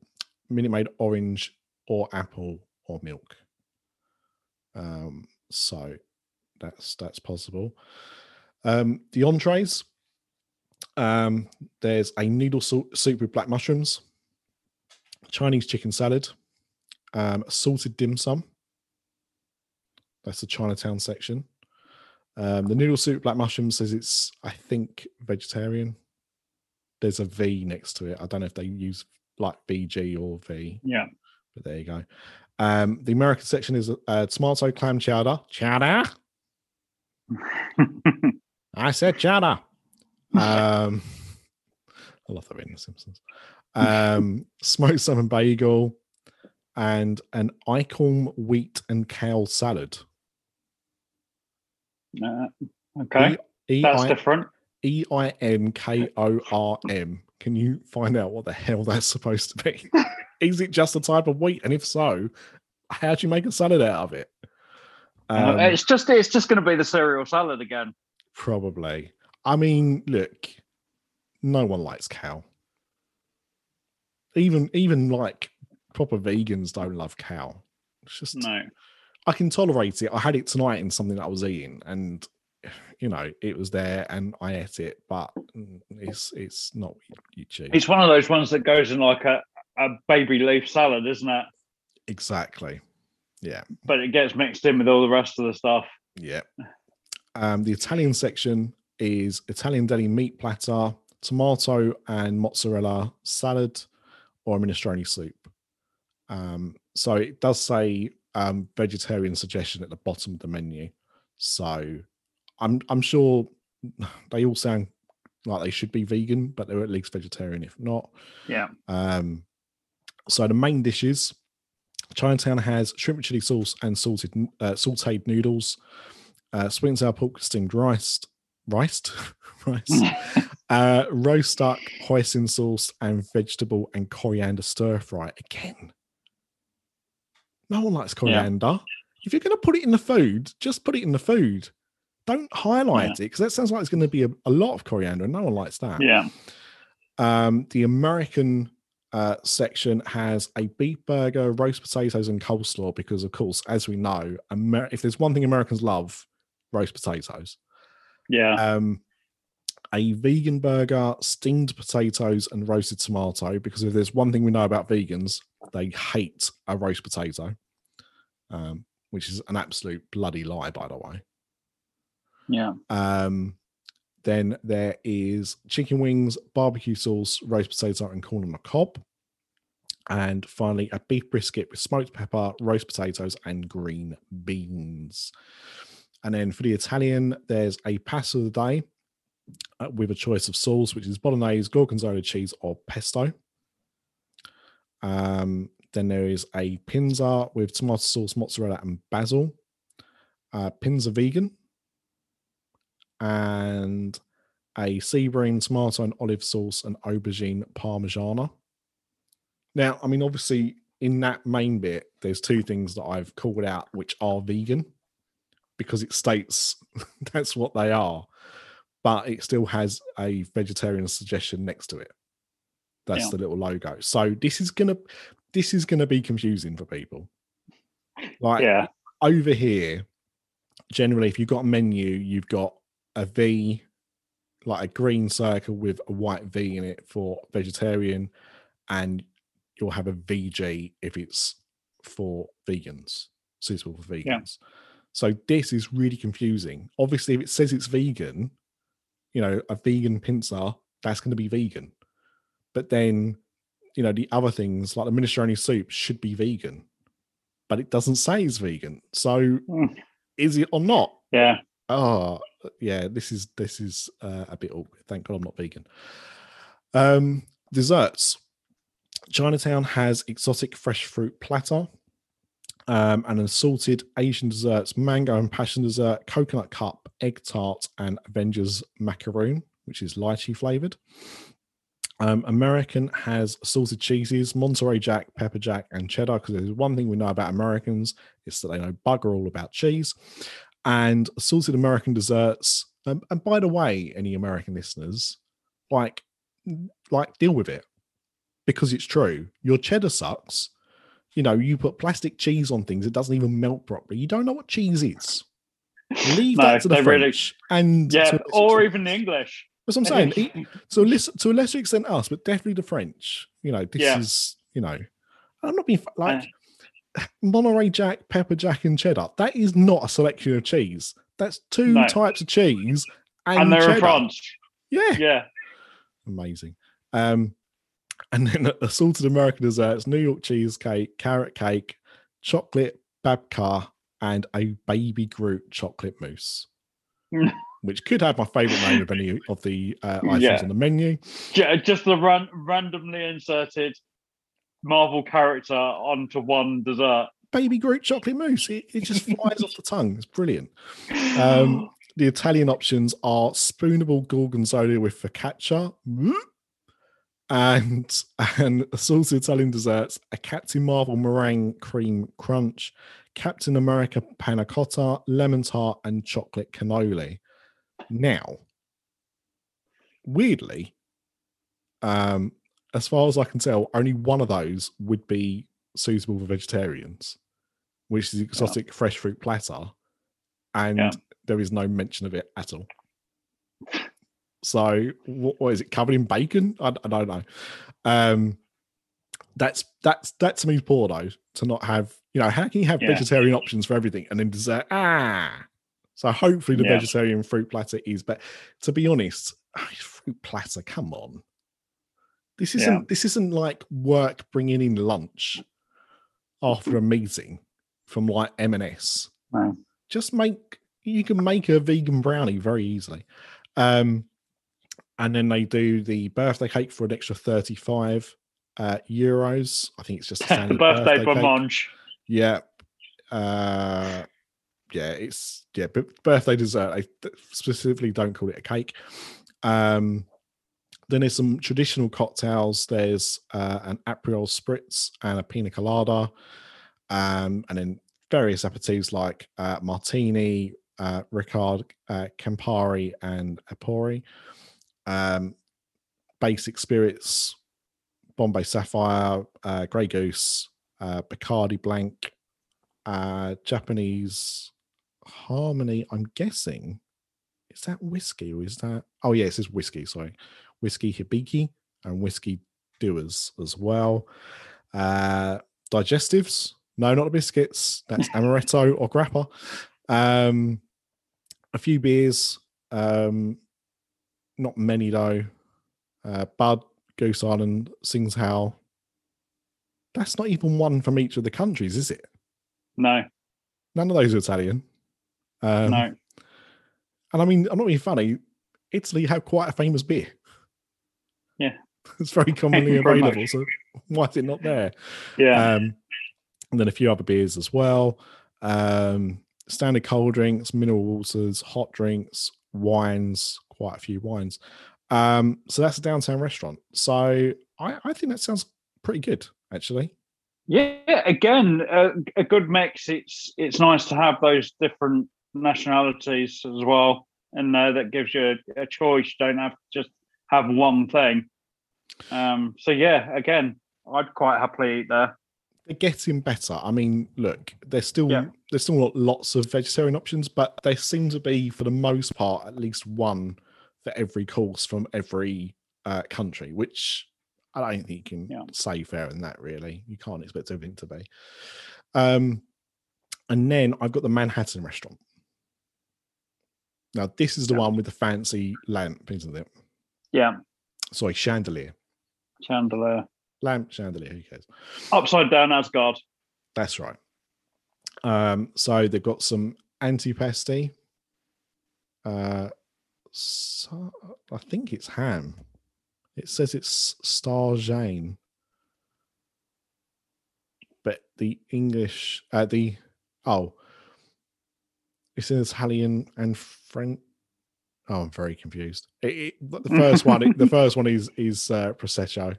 Minute Maid orange or apple or milk. Um, so that's that's possible. Um, the entrees. Um, there's a noodle soup with black mushrooms, Chinese chicken salad, um, salted dim sum. That's the Chinatown section. Um, the noodle soup black mushroom, says it's, I think, vegetarian. There's a V next to it. I don't know if they use like VG or V, Yeah. but there you go. Um, the American section is uh, tomato clam chowder. Chowder. I said chowder. Um, I love that in The Simpsons. Um, smoked salmon bagel and an einkorn wheat and kale salad. Uh, okay, E- that's E-I- different. E I N K O R M. Can you find out what the hell that's supposed to be? Is it just a type of wheat? And if so, how do you make a salad out of it? Uh, Um, it's just it's just going to be the cereal salad again. probably. I mean, look, no one likes cow. Even even like proper vegans don't love cow. It's just No, I can tolerate it. I had it tonight in something that I was eating, and you know it was there, and I ate it. But mm, it's it's not you choose. it's one of those ones that goes in like a, a baby leaf salad, isn't it? Exactly. Yeah. But it gets mixed in with all the rest of the stuff. Yeah. Um, the Italian section is Italian deli meat platter, tomato and mozzarella salad, or a minestrone soup. Um, so it does say um, vegetarian suggestion at the bottom of the menu. So I'm I'm sure they all sound like they should be vegan, but they're at least vegetarian if not. Yeah, Um, so the main dishes, Chinatown has shrimp chili sauce and salted uh, sautéed noodles, uh, sweet and sour pork, steamed rice, rice, rice, uh, roast duck, hoisin sauce, and vegetable and coriander stir fry. Again, no one likes coriander. If you're going to put it in the food, just put it in the food. Don't highlight it because that sounds like it's going to be a, a lot of coriander, and no one likes that. yeah, Um, the American uh, section has a beef burger, roast potatoes, and coleslaw because, of course, as we know, Amer- if there's one thing Americans love, roast potatoes. yeah. Um, a vegan burger, steamed potatoes, and roasted tomato. Because if there's one thing we know about vegans, they hate a roast potato, um, which is an absolute bloody lie, by the way. Yeah. Um, then there is chicken wings, barbecue sauce, roast potato, and corn on the cob. And finally, a beef brisket with smoked pepper, roast potatoes, and green beans. And then for the Italian, there's a pasta of the day uh, with a choice of sauce, which is bolognese, gorgonzola cheese, or pesto. Um, then there is a pinza with tomato sauce, mozzarella, and basil. Uh, pinza vegan, and a sea green tomato and olive sauce and aubergine parmigiana. Now, I mean, obviously, in that main bit, there's two things that I've called out which are vegan because it states that's what they are, but it still has a vegetarian suggestion next to it. That's Yeah. the little logo. So this is gonna this is gonna be confusing for people. Like Yeah. over here, generally, if you've got a menu, you've got a V, like a green circle with a white V in it for vegetarian, and you'll have a VG if it's for vegans, suitable for Yeah. vegans. So this is really confusing. Obviously, if it says it's vegan, you know, a vegan pinza, that's going to be vegan. But then, you know, the other things like the minestrone soup should be vegan, but it doesn't say it's vegan. So Mm. is it or not? Yeah. Oh, yeah. This is this is uh, a bit awkward. Thank God I'm not vegan. Um, desserts. Chinatown has exotic fresh fruit platter, um, and assorted Asian desserts, mango and passion dessert, coconut cup, egg tart, and Avengers macaroon, which is lychee flavored. Um, American has salted cheeses, Monterey Jack, pepper jack, and cheddar. Because there's one thing we know about Americans, it's that they know bugger all about cheese. And salted American desserts. Um, and by the way, any American listeners, like, like deal with it because it's true. Your cheddar sucks. You know, you put plastic cheese on things; it doesn't even melt properly. You don't know what cheese is. Leave No, that to the really- French and Yeah, or extent- even the English. that's what I'm saying. To a to a lesser extent us, but definitely the French. You know, this Yeah. is you know, I'm not being like Monterey Jack, pepper jack, and cheddar. That is not a selection of cheese. That's two No. types of cheese and, and they're cheddar. in France. Yeah, Yeah. amazing. Um, and then assorted American desserts: New York cheesecake, carrot cake, chocolate babka, and a baby Groot chocolate mousse. Which could have my favourite name of any of the uh, items Yeah. on the menu. Ju- Just the ran- randomly inserted Marvel character onto one dessert. baby Groot chocolate mousse. It, it just flies off the tongue. It's brilliant. Um, the Italian options are spoonable gorgonzola with focaccia and and assorted Italian desserts, a Captain Marvel meringue cream crunch, Captain America panna cotta, lemon tart, and chocolate cannoli. Now, weirdly, um, as far as I can tell, only one of those would be suitable for vegetarians, which is the exotic fresh fruit platter, and Yeah. there is no mention of it at all. So, what, what is it covered in bacon? I, I don't know. Um, that's that's that to me poor though to not have you know how can you have Yeah. vegetarian options for everything and then dessert ah so hopefully the Yeah. vegetarian fruit platter is but to be honest fruit platter come on this isn't Yeah. this isn't like work bringing in lunch after a meeting from like M&S No. just make you can make a vegan brownie very easily um and then they do the birthday cake for an extra 35 uh euros. I think it's just a the standard birthday cake. blancmange. yeah uh yeah it's yeah but birthday dessert. I specifically don't call it a cake. Um then there's some traditional cocktails. There's uh, an aperol spritz and a pina colada um and then various aperitifs like uh, martini uh ricard uh, campari and apori um basic spirits bombay sapphire uh grey goose uh bacardi blanc uh japanese harmony i'm guessing. Is that whiskey or is that oh yeah it says whiskey sorry. Whiskey hibiki and whiskey Dewar's as well. Uh digestives no not the biscuits that's amaretto or grappa. Um a few beers um not many though uh bud goose island sings how that's not even one from each of the countries is it No, none of those are italian um, no. and I mean, I'm not being funny. Italy have quite a famous beer. Yeah. it's very commonly much. available. So why is it not there? Yeah. Um, and then a few other beers as well. Um, standard cold drinks, mineral waters, hot drinks, wines, quite a few wines. Um, so that's a downtown restaurant. So I, I think that sounds pretty good, actually. Yeah, again, a, a good mix. It's it's nice to have those different nationalities as well, and uh, that gives you a, a choice. You don't have to just have one thing. Um, so yeah, again, I'd quite happily eat there. They're getting better. I mean, look, there's still Yeah. there's still lots of vegetarian options, but there seem to be, for the most part, at least one for every course from every uh, country, which I don't think you can Yeah. say fairer than that. Really, you can't expect everything to be. Um, and then I've got the Manhattan restaurant. Now, this is the Yeah. one with the fancy lamp, isn't it? Yeah, Sorry, chandelier. chandelier, Lamp, chandelier, who cares? upside down Asgard. That's right. Um, so they've got some antipasti, Uh, I think it's ham. It says it's Star Jane, but the English, uh, the oh, it's in Italian and French. Oh, I'm very confused. It, it, the first one, the first one is is uh, prosecco.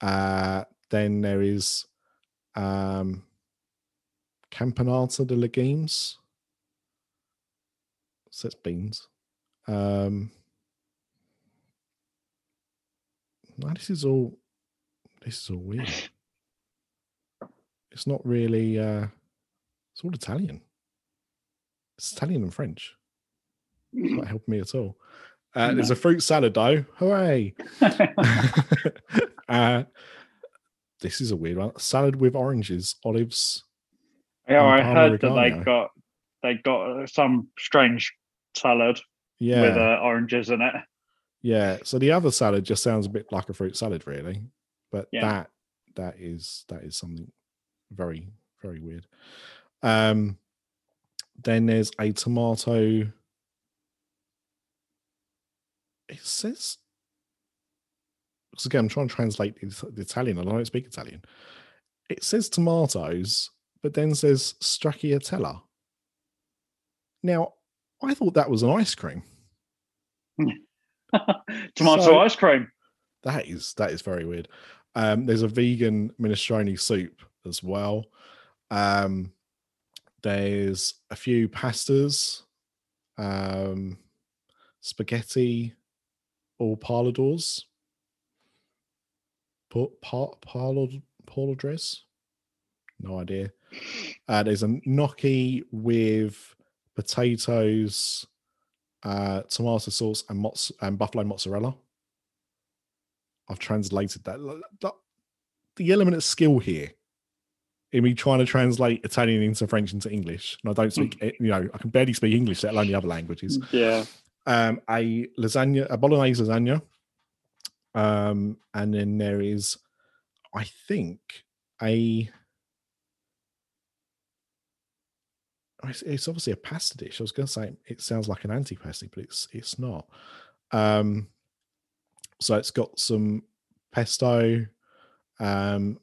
Uh, then there is um, Campanata de legumes. So it's beans. Um, no, this is all. This is all weird. It's not really. Uh, it's all Italian. It's Italian and French. It's not helping me at all. Uh, No. There's a fruit salad though. Hooray! uh, this is a weird one. Salad with oranges, olives. yeah, I heard that they got they got some strange salad Yeah, with uh, oranges in it. yeah. So the other salad just sounds a bit like a fruit salad, really. But Yeah. that that is that is something very very weird. Um, then there's a tomato. It says. Because again, I'm trying to translate the, the Italian. I don't speak Italian. It says tomatoes, but then says stracciatella. Now, I thought that was an ice cream. Tomato So- ice cream. That is that is very weird. Um, there's a vegan minestrone soup as well. Um, there's a few pastas, um, spaghetti, or parladors. Pa- pa- parlor parladres? No idea. Uh, there's a gnocchi with potatoes, uh, tomato sauce, and mozz- and buffalo mozzarella. I've translated that. The, the element of skill here in me trying to translate Italian into French into English, and I don't speak, eh, you know, I can barely speak English, let alone the other languages. Yeah. Um, a lasagna, a bolognese lasagna, um, and then there is, I think, a. oh, It's, obviously a pasta dish. I was going to say it sounds like an antipasti, but it's it's not. Um, so it's got some pesto, um,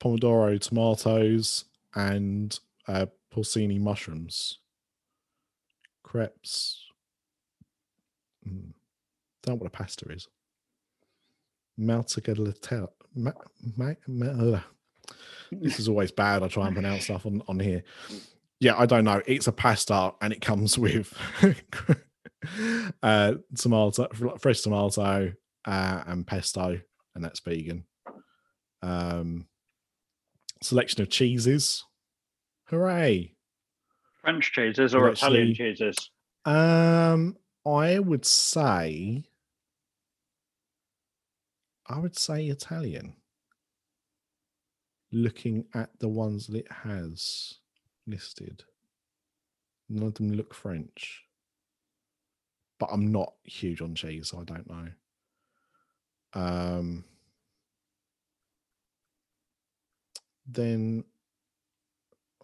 pomodoro tomatoes, and uh, porcini mushrooms. Crepes. Mm. Don't know what a pasta is. Maltagliatella. Ma, ma, ma, this is always bad. I try and pronounce stuff on, on here. Yeah, I don't know. It's a pasta and it comes with uh tomato fresh tomato uh and pesto and that's vegan. Um selection of cheeses. Hooray. French cheeses or Well, Italian cheeses? um i would say i would say italian. Looking at the ones that it has listed. None of them look french. But i'm not huge on cheese so i don't know. Um then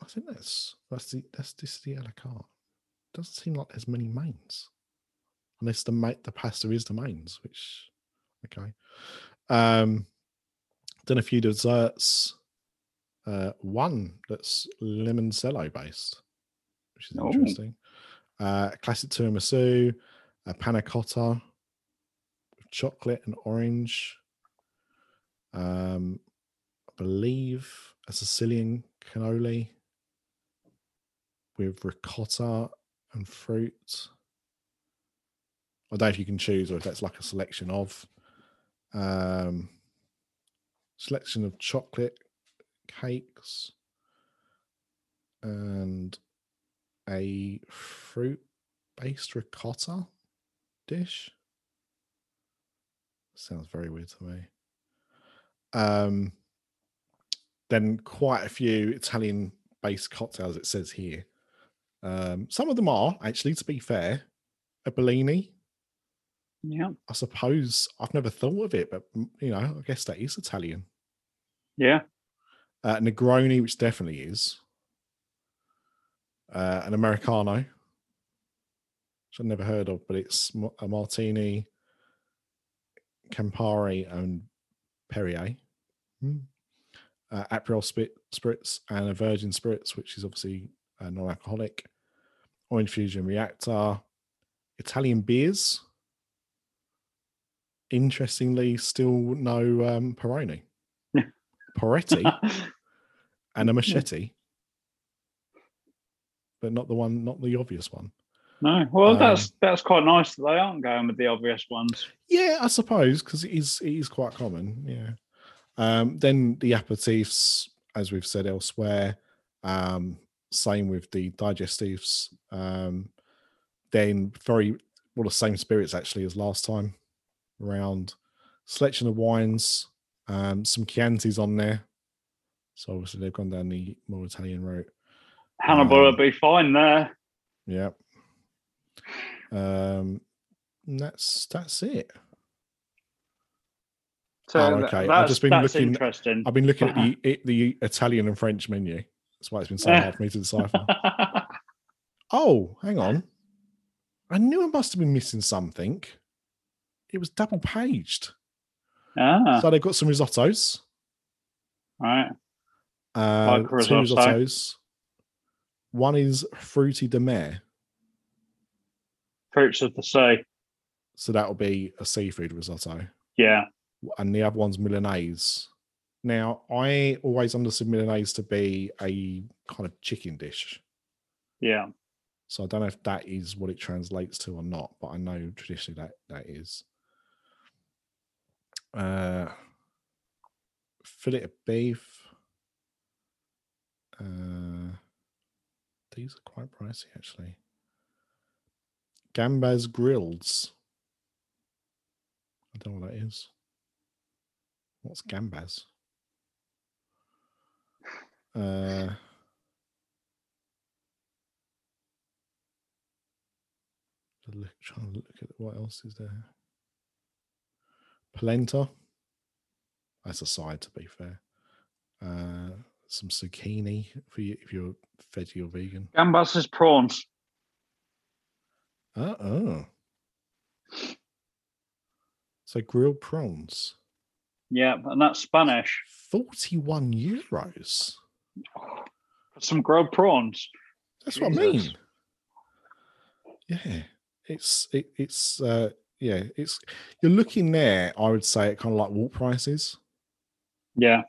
i think that's that's the that's this the a la carte. Doesn't seem like there's many mains. Unless the ma- the pasta is the mains which okay. Um then a few desserts uh one that's limoncello based which is Oh. interesting. Uh classic tiramisu a panna cotta with chocolate and orange. Um i believe a sicilian cannoli with ricotta and fruit. I don't know if you can choose or if that's like a selection of um selection of chocolate cakes and a fruit based ricotta dish? Sounds very weird to me. Um then quite a few italian based cocktails it says here. Um some of them are actually to be fair a bellini. Yeah. i suppose i've never thought of it but you know i guess that is italian. Yeah. Uh, Negroni, which definitely is, uh, an Americano, which I've never heard of, but it's a martini, Campari, and Perrier. Hmm. Uh, Aperol spit, spirits and a Virgin Spritz, which is obviously uh, non-alcoholic. Orange Fusion Reactor, Italian beers. Interestingly, still no um, Peroni. Yeah. And a machete, but not the one, not the obvious one. no, well, Um, that's that's quite nice that they aren't going with the obvious ones. Yeah, I suppose because it is it is quite common. Yeah. Um, then the aperitifs, as we've said elsewhere, um, same with the digestives. Um, then very well the same spirits actually as last time around. Selection of wines, um, some Chiantis on there. So obviously they've gone down the more Italian route. Hannibal um, would be fine there. Yeah. Um, that's that's it. So Oh, okay. I've just been looking- interesting. I've been looking at the it, the Italian and French menu. That's why it's been so hard for me to decipher. oh, hang on. I knew I must have been missing something. It was double paged. ah, So they've got some risottos. right. Uh, two risottos. One is fruity de mer. Fruits of the sea. So that'll be a seafood risotto. Yeah. and the other one's Milanese. Now, I always understood Milanese to be a kind of chicken dish. Yeah. So I don't know if that is what it translates to or not, but I know traditionally that that is. Uh, fillet of beef. Uh, these are quite pricey, actually. Gambas grills. I don't know what that is. What's gambas? Uh, look, trying to look at what else is there. Polenta. That's a side, to be fair. Uh, some zucchini for you if you're veggie or vegan. Gambas is prawns. Uh oh. So grilled prawns, Yeah, and that's Spanish. forty-one euros. Some grilled prawns. That's what I mean. Yeah, it's it, it's uh yeah it's you're looking there. I would say at kind of like walk prices. Yeah.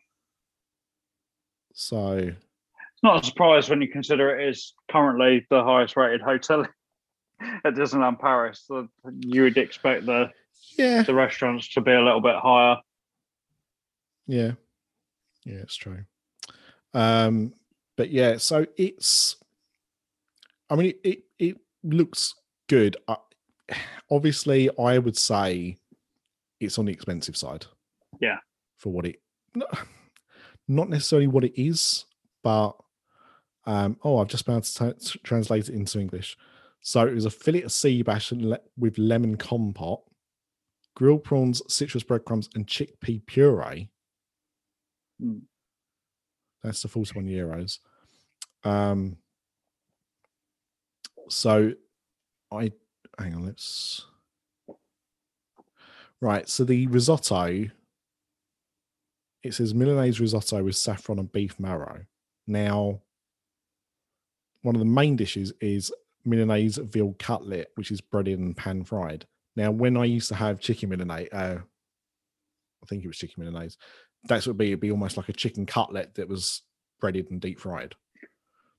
So It's not a surprise when you consider it is currently the highest rated hotel at Disneyland Paris. So you would expect the, yeah, the restaurants to be a little bit higher. yeah, yeah, it's true. Um, but yeah, so it's. I mean, it it, it looks good. I, obviously, I would say it's on the expensive side. Yeah. For what it, not necessarily what it is, but um. Oh, I've just been able to t- translate it into English. So it was a fillet of sea bass and le- with lemon compote, grilled prawns, citrus breadcrumbs, and chickpea puree. Mm. That's the 41 euros. Um, so I hang on, let's right. So the risotto it says Milanese risotto with saffron and beef marrow. Now, one of the main dishes is Milanese veal cutlet, which is breaded and pan fried. Now, when I used to have chicken Milanese, uh, I think it was chicken Milanese, that's what it'd be. It'd be almost like a chicken cutlet that was breaded and deep fried.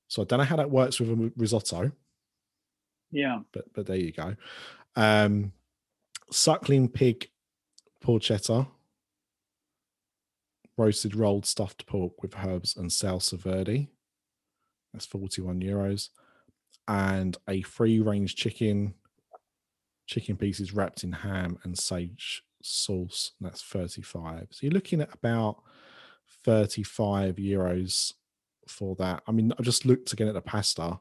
So I don't know how that works with a risotto, Yeah. but but there you go. Um, suckling pig porchetta, roasted rolled stuffed pork with herbs and salsa verde. That's 41 euros. And a free range chicken, chicken pieces wrapped in ham and sage sauce. That's 35. So you're looking at about 35 euros for that. I mean, I just looked again at the pasta.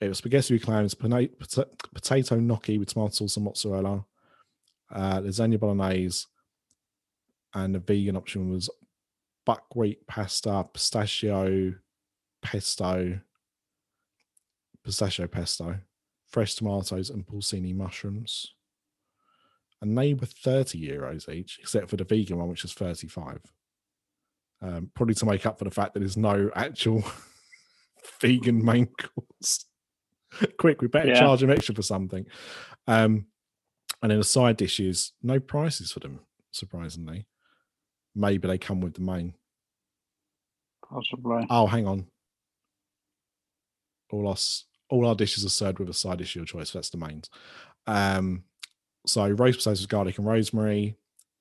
It was spaghetti with clams, potato gnocchi with tomato sauce and mozzarella, uh, lasagna bolognese, and the vegan option was buckwheat pasta, pistachio pesto, pistachio pesto, fresh tomatoes, and porcini mushrooms. And they were 30 euros each, except for the vegan one, which is 35. Um, probably to make up for the fact that there's no actual vegan main course. Quick, we better Yeah. charge them extra for something. Um, and then the side dishes, no prices for them, surprisingly. Maybe they come with the main. Possibly. Oh, hang on. All our all our dishes are served with a side dish of your choice. That's the mains. Um, so roast potatoes with garlic and rosemary,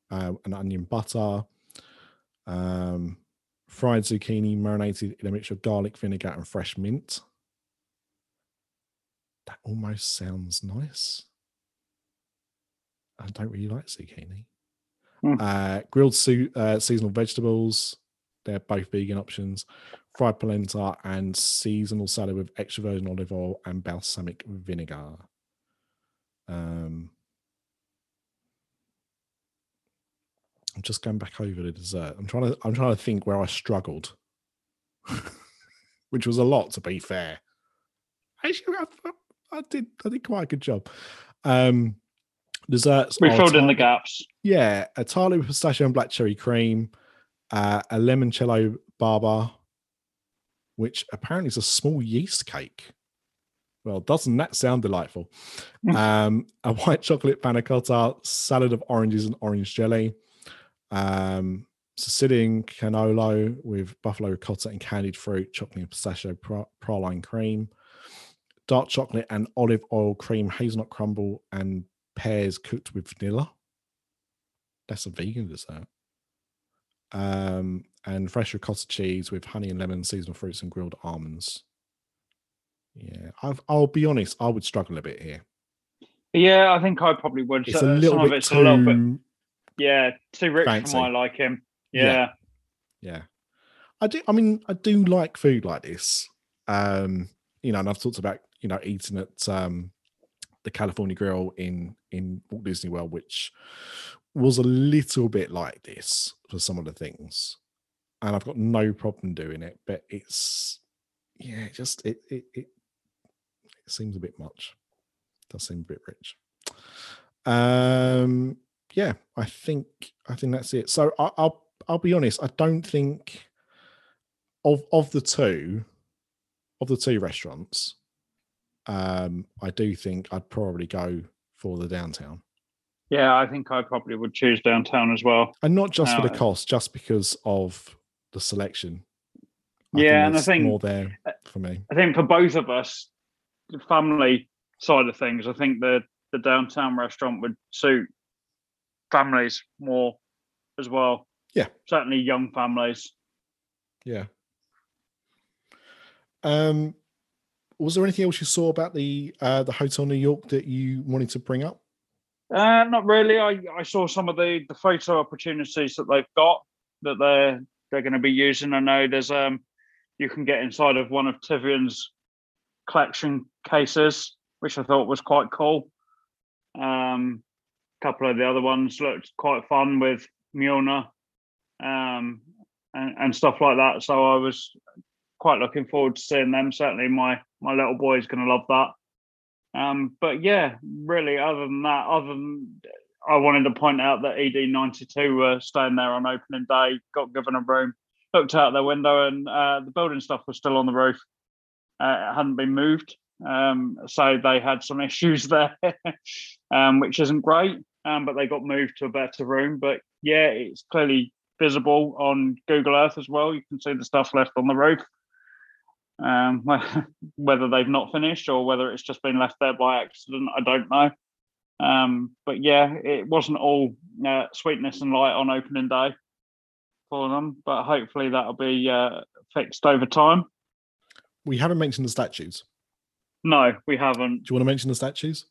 uh, and onion butter, um, fried zucchini marinated in a mixture of garlic, vinegar, and fresh mint. That almost sounds nice. I don't really like zucchini. Hmm. Uh, grilled su- uh, seasonal vegetables. They're both vegan options. Fried polenta and seasonal salad with extra virgin olive oil and balsamic vinegar. Um, I'm just going back over the dessert. I'm trying to. I'm trying to think where I struggled, which was a lot to be fair. Actually, I, I- I did. I did quite a good job. Um, desserts. We filled in the gaps. yeah, a tartlet with pistachio and black cherry cream, uh, a limoncello baba, which apparently is a small yeast cake. Well, doesn't that sound delightful? um, a white chocolate panna cotta, salad of oranges and orange jelly, um, Sicilian cannolo with buffalo ricotta and candied fruit, chocolate and pistachio pra- praline cream, dark chocolate and olive oil cream, hazelnut crumble, and pears cooked with vanilla. That's a vegan dessert. Um, and fresh ricotta cheese with honey and lemon, seasonal fruits, and grilled almonds. Yeah, I've, I'll be honest, I would struggle a bit here. Yeah, I think I probably would. It's So- a little some of bit it's too, a little bit, yeah, too rich fancy. for my liking. Yeah. Yeah. yeah. I do. I mean, I do like food like this. Um, you know, and I've talked about you know eating at um the California Grill in in Walt Disney World, which was a little bit like this for some of the things, and I've got no problem doing it. But it's yeah, it just it it it, it seems a bit much. does seem a bit rich. Um, yeah, I think I think that's it. So I, I'll I'll be honest. I don't think of of the two of the two restaurants. Um, I do think I'd probably go for the downtown, Yeah, I think I probably would choose downtown as well. and not just for the Uh, cost, just because of the selection. I Yeah, and I think- more there for me. I think for both of us, the family side of things, I think the the downtown restaurant would suit families more as well. Yeah. Certainly young families. Yeah. Um, was there anything else you saw about the uh, the Hotel New York that you wanted to bring up? Uh, not really. I, I saw some of the, the photo opportunities that they've got that they're they're going to be using. I know there's um you can get inside of one of Tivan's collection cases, which I thought was quite cool. Um, a couple of the other ones looked quite fun with Mjolnir, um, and, and stuff like that. So I was quite looking forward to seeing them. Certainly, my my little boy is going to love that. Um, but yeah, really, other than that, other than I wanted to point out that ED92 were staying there on opening day, got given a room, looked out their window, and uh, the building stuff was still on the roof. Uh, it hadn't been moved. Um, so they had some issues there, um, which isn't great. Um, but they got moved to a better room. But yeah, it's clearly visible on Google Earth as well. You can see the stuff left on the roof. Um, whether they've not finished or whether it's just been left there by accident, I don't know. Um, but yeah, it wasn't all uh, sweetness and light on opening day for them, but hopefully that'll be uh, fixed over time. We haven't mentioned the statues. No, we haven't. Do you want to mention the statues?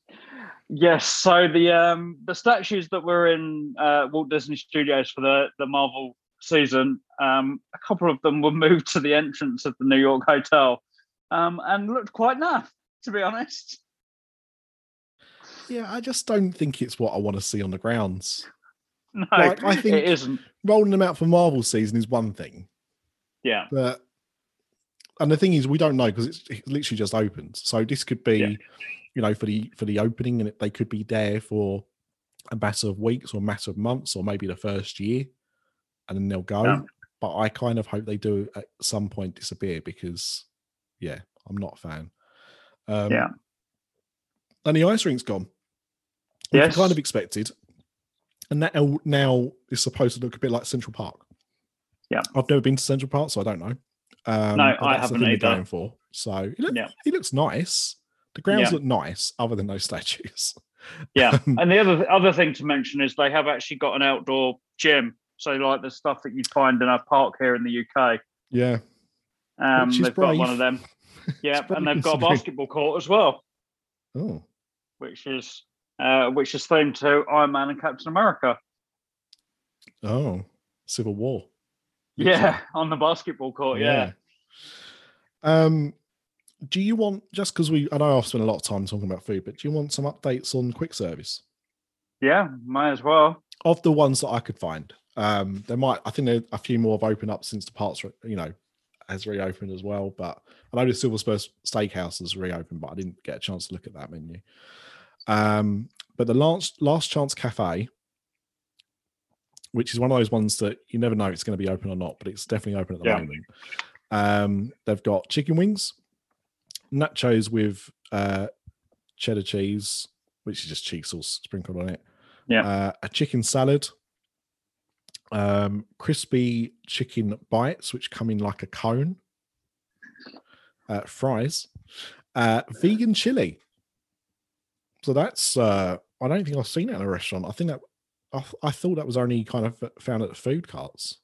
Yes, so the um the statues that were in uh, Walt Disney Studios for the the Marvel season, um, a couple of them were moved to the entrance of the New York hotel, um, and looked quite naff, to be honest. Yeah, I just don't think it's what I want to see on the grounds. No, Like, I think- it isn't. Rolling them out for Marvel season is one thing, Yeah, but and the thing is, we don't know because it's, it's literally just opened. So this could be, Yeah. you know, for the for the opening, and they could be there for a matter of weeks or a matter of months, or maybe the first year, and then they'll go. Yeah. But I kind of hope they do at some point disappear because, yeah, I'm not a fan. Um, Yeah. and the ice rink's gone. Yes. kind of expected. And that now- now is supposed to look a bit like Central Park. Yeah. I've never been to Central Park, so I don't know. Um, No, I that's the haven't either. going for. So it, look, Yeah. it looks nice. The grounds Yeah. look nice, other than those statues. Yeah, Um, and the other other thing to mention is they have actually got an outdoor gym. So like the stuff that you'd find in a park here in the UK. Yeah. Um, they've got one of them. Yeah, and they've got a basketball court as well, Oh, which is uh, which is themed to Iron Man and Captain America. oh, Civil War. Yeah, on the basketball court. Yeah, Um, do you want just because we? I know I've spent a lot of time talking about food, but do you want some updates on quick service yeah, might as well. of the ones that I could find? Um, there might. I think there a few more have opened up since the parts, you know, has reopened as well. But I know the Silver Spurs Steakhouse has reopened, but I didn't get a chance to look at that menu. Um, but the last last chance cafe, which is one of those ones that you never know it's going to be open or not, but it's definitely open at the Yeah. moment. Um, they've got chicken wings, nachos with uh, cheddar cheese, which is just cheese sauce sprinkled on it. Yeah. Uh, a chicken salad, um, crispy chicken bites, which come in like a cone, uh, fries, uh, vegan chili. So that's uh, I don't think I've seen it in a restaurant. I think that I, th- I thought that was only kind of found at food carts,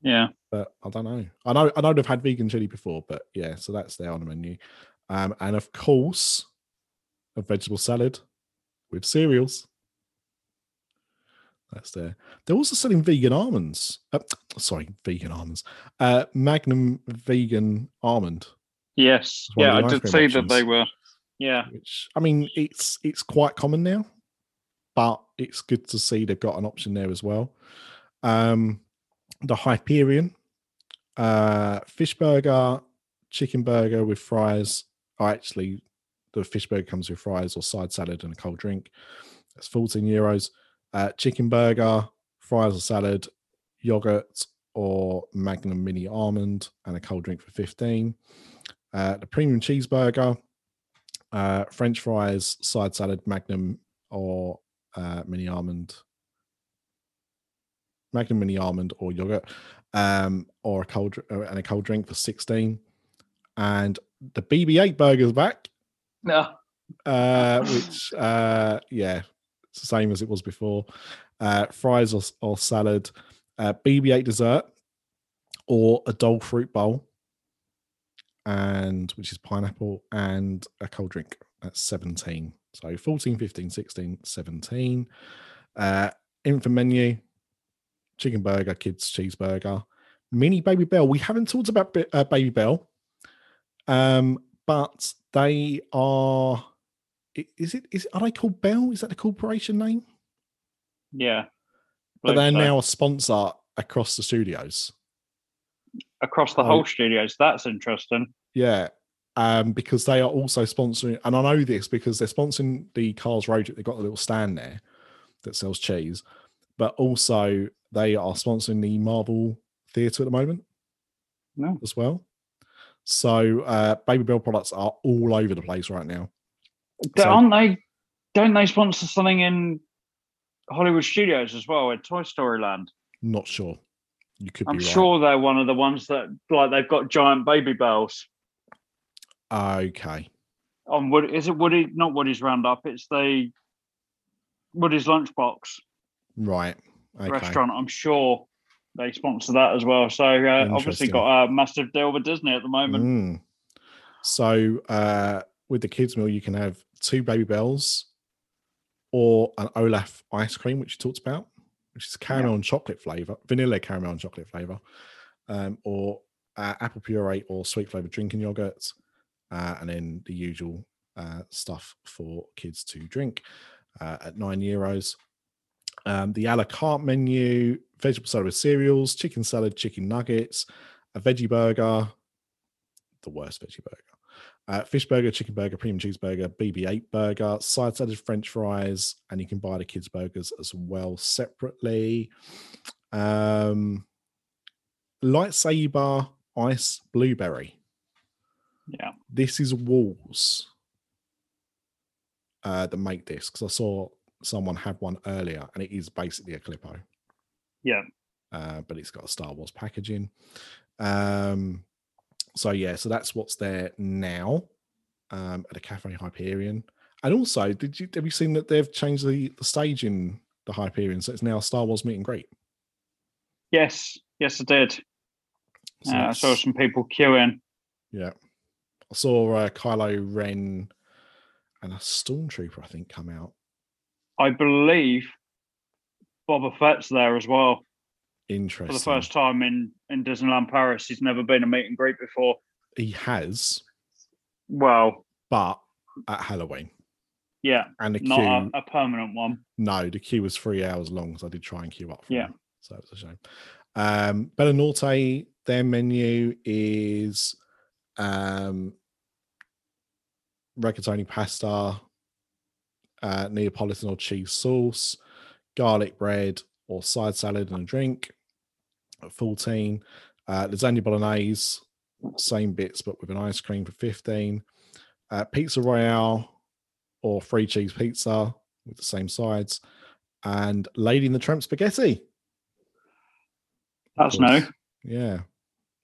Yeah, but I don't know. I know I know they've had vegan chili before, but yeah, so that's there on the menu. Um, and of course, a vegetable salad with cereals. That's there. They're also selling vegan almonds. Uh, sorry, vegan almonds. Uh, Magnum vegan almond. yes, yeah. I did see that they were. Yeah, which I mean, it's it's quite common now, but it's good to see they've got an option there as well. Um, the Hyperion, uh, fish burger, chicken burger with fries. Oh, actually, the fish burger comes with fries or side salad and a cold drink. That's 14 euros. Uh, chicken burger, fries or salad, yogurt or Magnum mini almond, and a cold drink for 15. Uh, the premium cheeseburger, uh, French fries, side salad, Magnum or uh, mini almond, Magnum mini almond or yogurt, um, or a cold uh, and a cold drink for sixteen, and the BB-8 burger's back, no, uh, which uh, yeah, it's the same as it was before. Uh, fries or, or salad, uh, BB-8 dessert, or a dole fruit bowl, and which is pineapple and a cold drink. That's 17. So 14, 15, 16, 17. Uh, infant menu, chicken burger, kids cheeseburger, mini Babybel. We haven't talked about uh, Babybel, um, but they are. Is it? Is are they called Bel? Is that the corporation name? yeah. But they're so. now a sponsor across the studios. across the Oh. whole studios. That's interesting. Yeah. Um, because they are also sponsoring, and I know this because they're sponsoring the Cars Road. Trip. They've got a little stand there that sells cheese, but also they are sponsoring the Marvel Theatre at the moment No. as well. So uh, Babybel products are all over the place right now. So- Aren't they? Don't they sponsor something in Hollywood Studios as well in Toy Story Land? Not sure. You could I'm right. sure they're one of the ones that like they've got giant Babybels Okay. on Wood. Is it Woody? Not Woody's Roundup. It's the Woody's Lunchbox Right. Okay. restaurant. I'm sure they sponsor that as well. So uh, obviously got a massive deal with Disney at the moment. Mm. So uh, with the kids meal, you can have two Babybels or an Olaf ice cream, which you talked about, which is caramel and chocolate flavor, vanilla caramel and chocolate flavor, um, or uh, apple puree or sweet flavored drinking yogurts, uh, and then the usual uh, stuff for kids to drink uh, at nine euros. Um, the a la carte menu, vegetable salad with cereals, chicken salad, chicken nuggets, a veggie burger, the worst veggie burger, Uh, fish burger, chicken burger, premium cheeseburger, BB-8 burger, side salad, French fries, and you can buy the kids' burgers as well separately. Um, lightsaber ice blueberry. Yeah. This is Wall's uh, that make this because I saw someone have one earlier, and it is basically a Calippo. Yeah. Uh, but it's got a Star Wars packaging. Um, so yeah, so that's what's there now um, at a Cafe Hyperion. And also, did you have you seen that they've changed the, the stage in the Hyperion, so it's now Star Wars meet and greet. Yes, yes, I did. So Uh, I saw some people queuing. Yeah. I saw uh, Kylo Ren and a Stormtrooper, I think, come out. I believe Boba Fett's there as well Interesting. for the first time in in Disneyland Paris. He's never been a meet and greet before. He has, Well, but at Halloween. yeah, And the queue, not a, a permanent one. no, the queue was three hours long, so I did try and queue up for Yeah. him. So it was a shame. Um, Bella Notte, their menu is um, rigatoni pasta, uh, Neapolitan or cheese sauce, garlic bread or side salad and a drink 14. Uh, lasagna bolognese, same bits but with an ice cream for 15. Uh, pizza royale or free cheese pizza with the same sides. And Lady in the Tramp spaghetti. That's no. Yeah,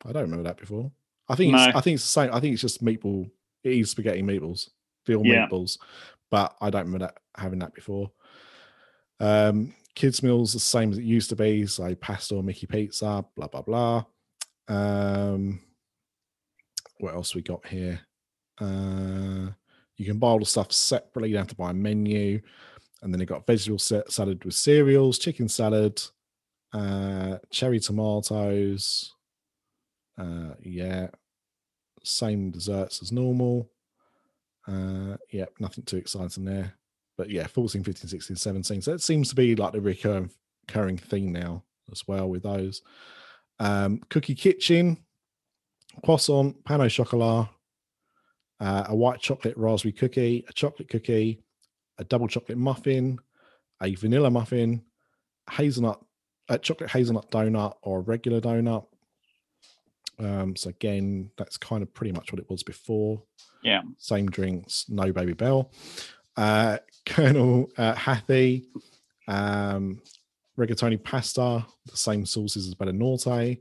I don't remember that before. I think it's, I think it's the same. I think it's just meatball. It is spaghetti meatballs, veal Yeah. meatballs, but I don't remember that having that before. Um, kids meals the same as it used to be. So pasta or Mickey pizza, blah blah blah. Um, what else we got here? Uh, you can buy all the stuff separately. You don't have to buy a menu. And then they got vegetable sa- salad with cereals, chicken salad, uh, cherry tomatoes. Uh, yeah, same desserts as normal. Uh, yeah, nothing too exciting there. But yeah, 14, 15, 16, 17. So that seems to be like the recurring, recurring theme now as well with those. Um, cookie kitchen, croissant, pain au chocolat, uh, a white chocolate raspberry cookie, a chocolate cookie, a double chocolate muffin, a vanilla muffin, hazelnut, a chocolate hazelnut donut, or a regular donut. Um, so again, that's kind of pretty much what it was before. Yeah. Same drinks, no Babybel. Uh, Colonel uh, Hathi, um, rigatoni pasta, the same sauces as Bella Notte,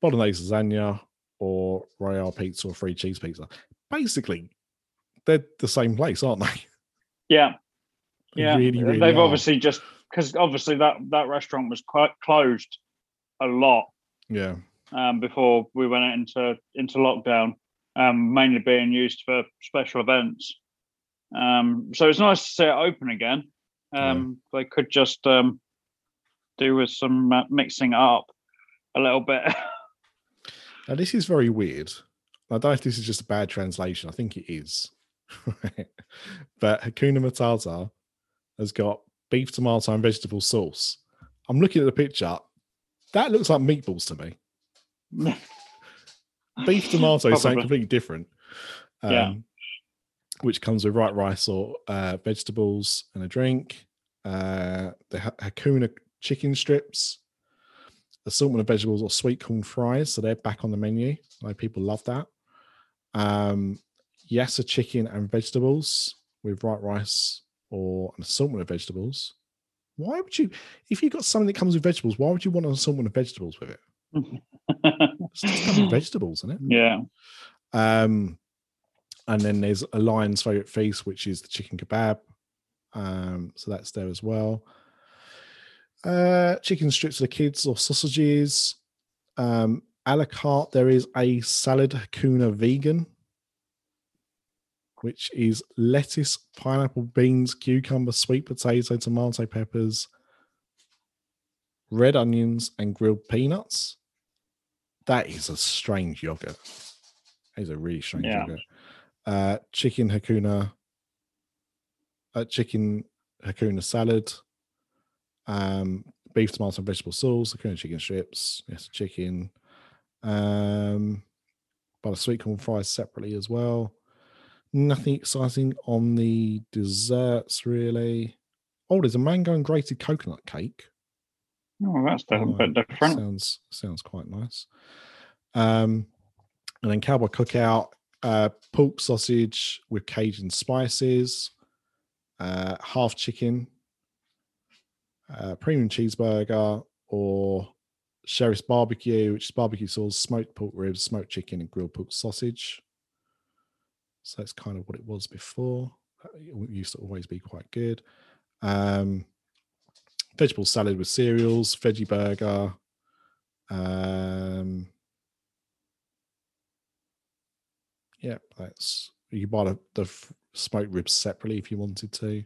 bolognese lasagna, or royale pizza or free cheese pizza. Basically, they're the same place, aren't they? Yeah, They yeah. really, really They've are. obviously just because obviously that that restaurant was quite closed a lot yeah, um, before we went into into lockdown, um, mainly being used for special events. Um, so it's nice to see it open again. Um, They could just um, do with some uh, mixing up a little bit. Now, this is very weird. I don't know if this is just a bad translation. I think it is. But Hakuna Matata has got beef, tomato, and vegetable sauce. I'm looking at the picture. That looks like meatballs to me. Beef tomato is something completely different. Um, Yeah. Which comes with white rice or uh, vegetables and a drink. Uh, the Hakuna chicken strips, assortment of vegetables or sweet corn fries. So they're back on the menu. I know people love that. Um, a chicken and vegetables with white rice or an assortment of vegetables. Why would you, if you got something that comes with vegetables, why would you want an assortment of vegetables with it? It's just vegetables, isn't it? yeah, Um, and then there's a lion's favorite feast, which is the chicken kebab. Um, so that's there as well. Uh, chicken strips for the kids or sausages. Um, a la carte, there is a salad Hakuna vegan, which is lettuce, pineapple, beans, cucumber, sweet potato, tomato, peppers, red onions, and grilled peanuts. That is a strange yogurt. That is a really strange Yeah. yogurt. Uh, chicken Hakuna, uh, chicken Hakuna salad, um, beef, tomato, and vegetable sauce, Hakuna chicken strips, yes, chicken, um, but a sweet corn fries separately as well. Nothing exciting on the desserts, really. Oh, there's a mango and grated coconut cake. Oh, that's a Oh, bit different. Sounds sounds quite nice. Um, and then cowboy cookout, uh, pork sausage with Cajun spices, uh, half chicken, uh, premium cheeseburger, or sheriff's barbecue, which is barbecue sauce, smoked pork ribs, smoked chicken, and grilled pork sausage. So that's kind of what it was before. It used to always be quite good. Um, vegetable salad with cereals, veggie burger. Um, yeah, that's you buy the, the smoked ribs separately if you wanted to.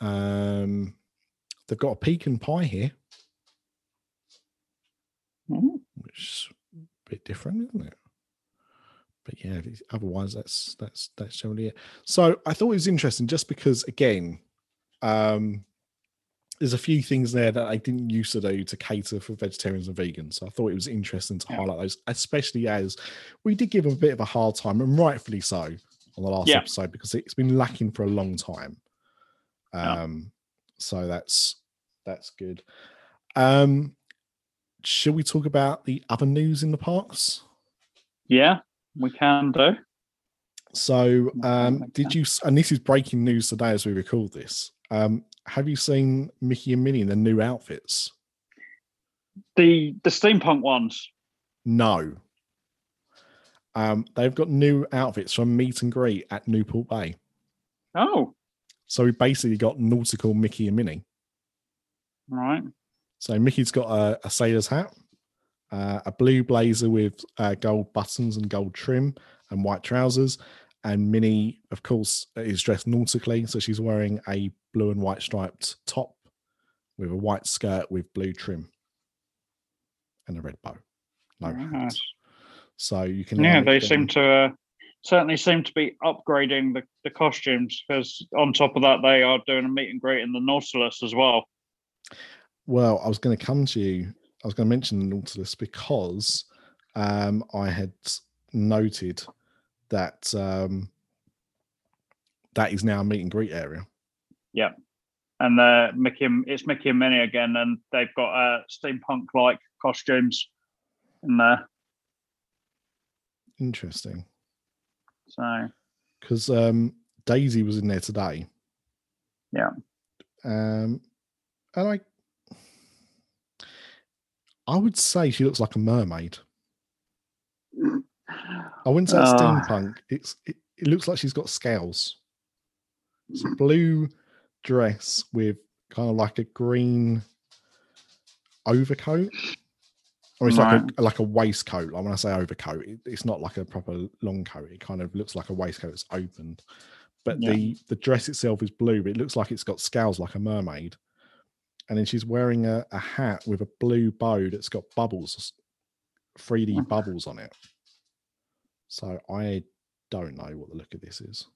Um, they've got a pecan pie here, Mm, which is a bit different, isn't it? But yeah, otherwise that's that's that's generally it. So I thought it was interesting just because again, um, there's a few things there that I didn't used to do to cater for vegetarians and vegans. So I thought it was interesting to Yeah. highlight those, especially as we did give them a bit of a hard time, and rightfully so, on the last Yeah. episode because it's been lacking for a long time. Um, so that's that's good. Um, shall we talk about the other news in the parks? Yeah, we can do. So, um, did you? And this is breaking news today as we record this. Um, have you seen Mickey and Minnie in their new outfits? The the steampunk ones. No. Um, they've got new outfits from meet and greet at Newport Bay. Oh, So we basically got nautical Mickey and Minnie. right. So Mickey's got a, a sailor's hat, uh, a blue blazer with uh, gold buttons and gold trim, and white trousers. And Minnie, of course, is dressed nautically, so she's wearing a blue and white striped top with a white skirt with blue trim and a red bow. No Very hat. So you can Yeah, they them- seem to uh, certainly seem to be upgrading the, the costumes because on top of that, they are doing a meet and greet in the Nautilus as well. Well, I was going to come to you. I was going to mention the Nautilus because um, I had noted that um, that is now a meet and greet area. Yeah, and uh, Mickey, and- it's Mickey and Minnie again, and they've got uh, steampunk like costumes in there. Interesting, So because um, Daisy was in there today. Yeah. Um, and I, I would say she looks like a mermaid. I wouldn't say Ah. steampunk. It's it, it looks like she's got scales. It's a blue dress with kind of like a green overcoat, or it's like a like a waistcoat. Like when I say overcoat, it, it's not like a proper long coat. It kind of looks like a waistcoat that's opened, but Yeah. the the dress itself is blue, but it looks like it's got scales like a mermaid. And then she's wearing a, a hat with a blue bow that's got bubbles, 3D Mm. bubbles on it. So I don't know what the look of this is.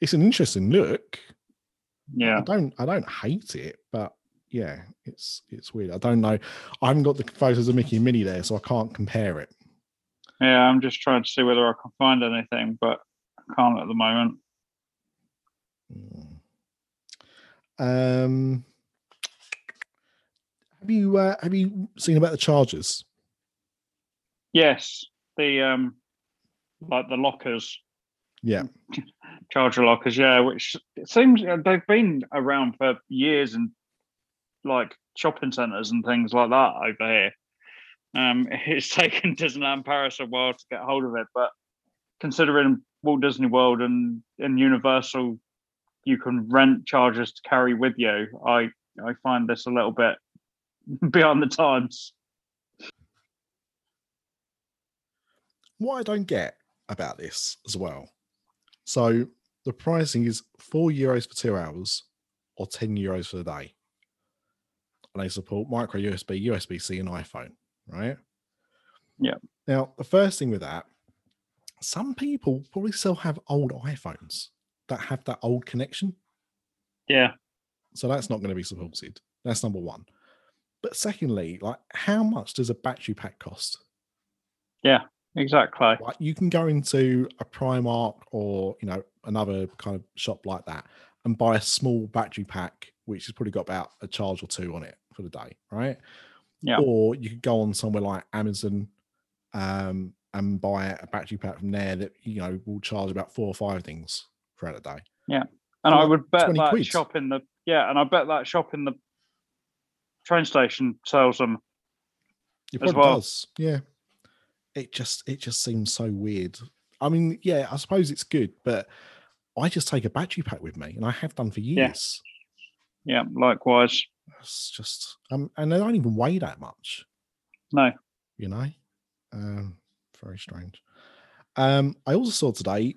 It's an interesting look. yeah, I don't I don't hate it, but yeah, it's it's weird. I don't know. I haven't got the photos of Mickey and Minnie there, so I can't compare it. yeah. I'm just trying to see whether I can find anything, but I can't at the moment. Mm. Um have you uh, have you seen about the Chargers? Yes, the um, like the lockers, Yeah. charger lockers. Yeah, which it seems uh, they've been around for years and like shopping centres and things like that over here. Um, it's taken Disneyland Paris a while to get hold of it, but considering Walt Disney World and and Universal, you can rent chargers to carry with you. I I find this a little bit behind the times. What I don't get about this as well. So the pricing is four euros for two hours or 10 euros for the day. And they support micro USB, USB C, and iPhone, right? Yeah. Now, the first thing with that, some people probably still have old iPhones that have that old connection. Yeah, So that's not going to be supported. That's number one. But secondly, like how much does a battery pack cost? Yeah. Exactly. Like you can go into a Primark or you know another kind of shop like that and buy a small battery pack, which has probably got about a charge or two on it for the day, right? Yeah. Or you could go on somewhere like Amazon um, and buy a battery pack from there that you know will charge about four or five things throughout the day. Yeah, and I like would bet that quid. shop in the yeah, and I bet that shop in the train station sells them. It as well. does. Yeah. It just it just seems so weird. I mean, yeah, I suppose it's good, but I just take a battery pack with me, and I have done for Yeah. years. Yeah, likewise. It's just um, and they don't even weigh that much, No. you know. Um, very strange. Um, I also saw today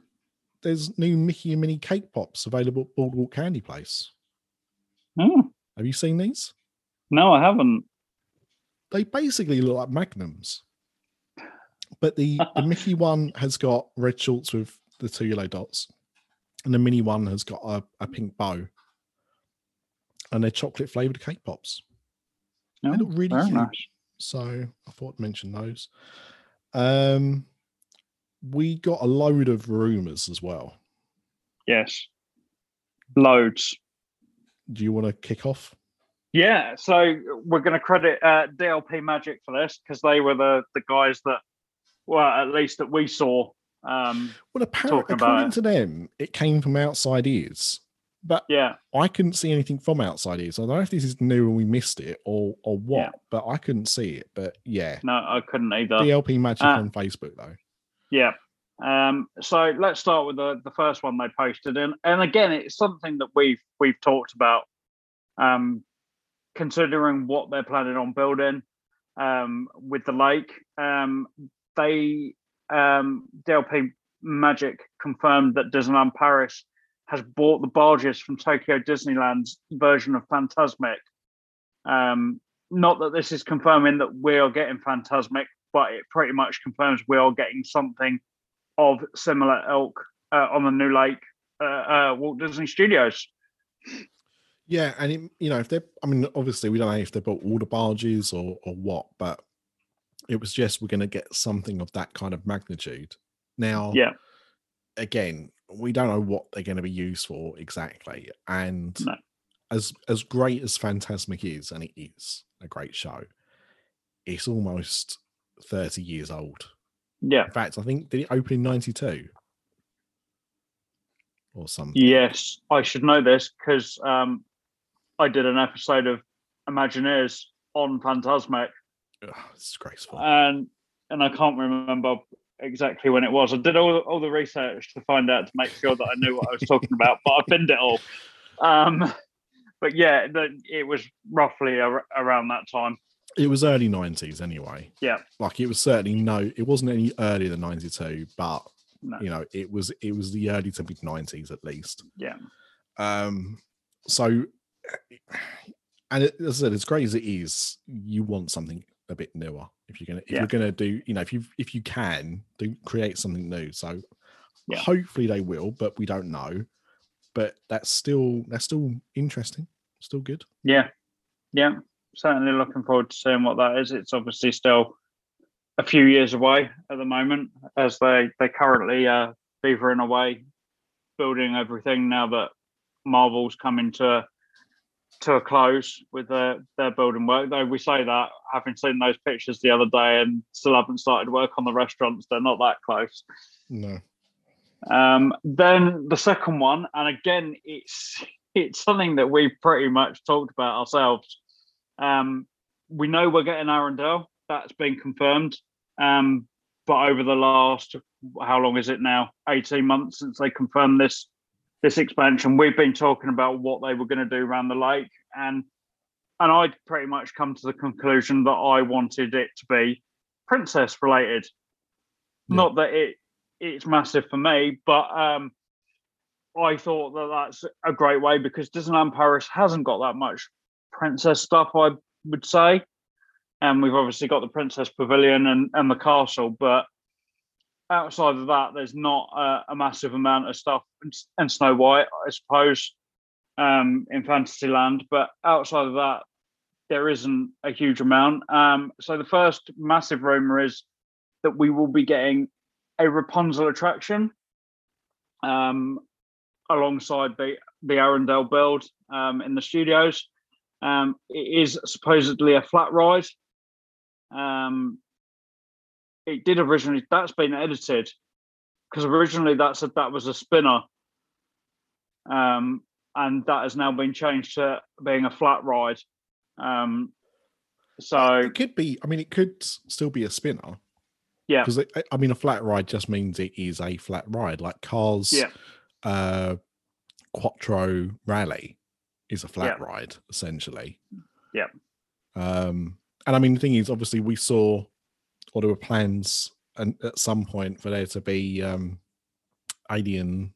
there's new Mickey and Minnie cake pops available at Boardwalk Candy Palace. Oh, Have you seen these? no, I haven't. They basically look like magnums, but the the Mickey one has got red shorts with the two yellow dots, and the Minnie one has got a, a pink bow, and they're chocolate flavored cake pops. No, look really very cute. nice. So I thought I'd mention those. Um, we got a load of rumors as well. Yes. Loads. Do you want to kick off? Yeah, so we're going to credit uh, DLP Magic for this because they were the the guys that, well, at least that we saw. Um, Well, apparently, according to them, it came from outside ears, but yeah, I couldn't see anything from outside ears. I don't know if this is new and we missed it or or what, Yeah. but I couldn't see it. But yeah, no, I couldn't either. DLP Magic Uh, on Facebook though. Yeah. Um, so let's start with the, the first one they posted, and and again, it's something that we've we've talked about. Um, considering what they're planning on building um, with the lake, um, they um, DLP Magic confirmed that Disneyland Paris has bought the barges from Tokyo Disneyland's version of Fantasmic. Um, not that this is confirming that we are getting Fantasmic, but it pretty much confirms we are getting something of similar ilk uh, on the new lake, uh, uh, Walt Disney Studios. Yeah, and it, you know if they're, I mean, obviously we don't know if they bought all the barges or or what, but it was just we're going to get something of that kind of magnitude. Now, Yeah. again, we don't know what they're going to be used for exactly, and No. as as great as Fantasmic is, and it is a great show, it's almost thirty years old. Yeah. In fact, I think did it open in ninety two or something? Yes, I should know this because um, I did an episode of Imagineers on Fantasmic, Ugh, it's disgraceful. and and I can't remember exactly when it was. I did all, all the research to find out to make sure that I knew what I was talking about, but I binned it all. Um, but yeah, the, it was roughly ar- around that time. It was early nineties anyway. Yeah. Like it was certainly no, it wasn't any earlier than ninety two, but No. you know, it was it was the early to mid nineties at least. Yeah, Um so and it, as I said, as great as it is, you want something a bit newer. If you're gonna if Yeah. you're gonna do, you know, if you if you can do create something new. So Yeah. hopefully they will, but we don't know. But that's still that's still interesting, still good. yeah, yeah. Certainly looking forward to seeing what that is. It's obviously still a few years away at the moment, as they they currently uh, beavering away, building everything now that Marvel's coming to to a close with their their building work. Though we say that, having seen those pictures the other day and still haven't started work on the restaurants, they're not that close. No. Um, then the second one, and again, it's it's something that we've pretty much talked about ourselves. Um, we know we're getting Arendelle. That's been confirmed. Um, but over the last, how long is it now? Eighteen months since they confirmed this this expansion. We've been talking about what they were going to do around the lake, and and I'd pretty much come to the conclusion that I wanted it to be princess related. Yeah. Not that it it's massive for me, but um, I thought that that's a great way because Disneyland Paris hasn't got that much princess stuff. I would say, and we've obviously got the Princess Pavilion and and the castle, but outside of that, there's not a, a massive amount of stuff. And, Snow White, I suppose, um, in Fantasyland, but outside of that, there isn't a huge amount. Um, so the first massive rumor is that we will be getting a Rapunzel attraction um, alongside the the Arendelle build um, in the studios. Um, it is supposedly a flat ride. Um, it did originally. That's been edited because originally that's a, that was a spinner, um, and that has now been changed to being a flat ride. Um, so It could be. I mean, it could still be a spinner. Yeah. Because I mean, a flat ride just means it is a flat ride. Like cars, Yeah. uh, Quattro Rally is a flat Yeah. ride essentially. Yeah. Um, and I mean, the thing is, obviously, we saw, or there were plans, and at some point for there to be um, alien.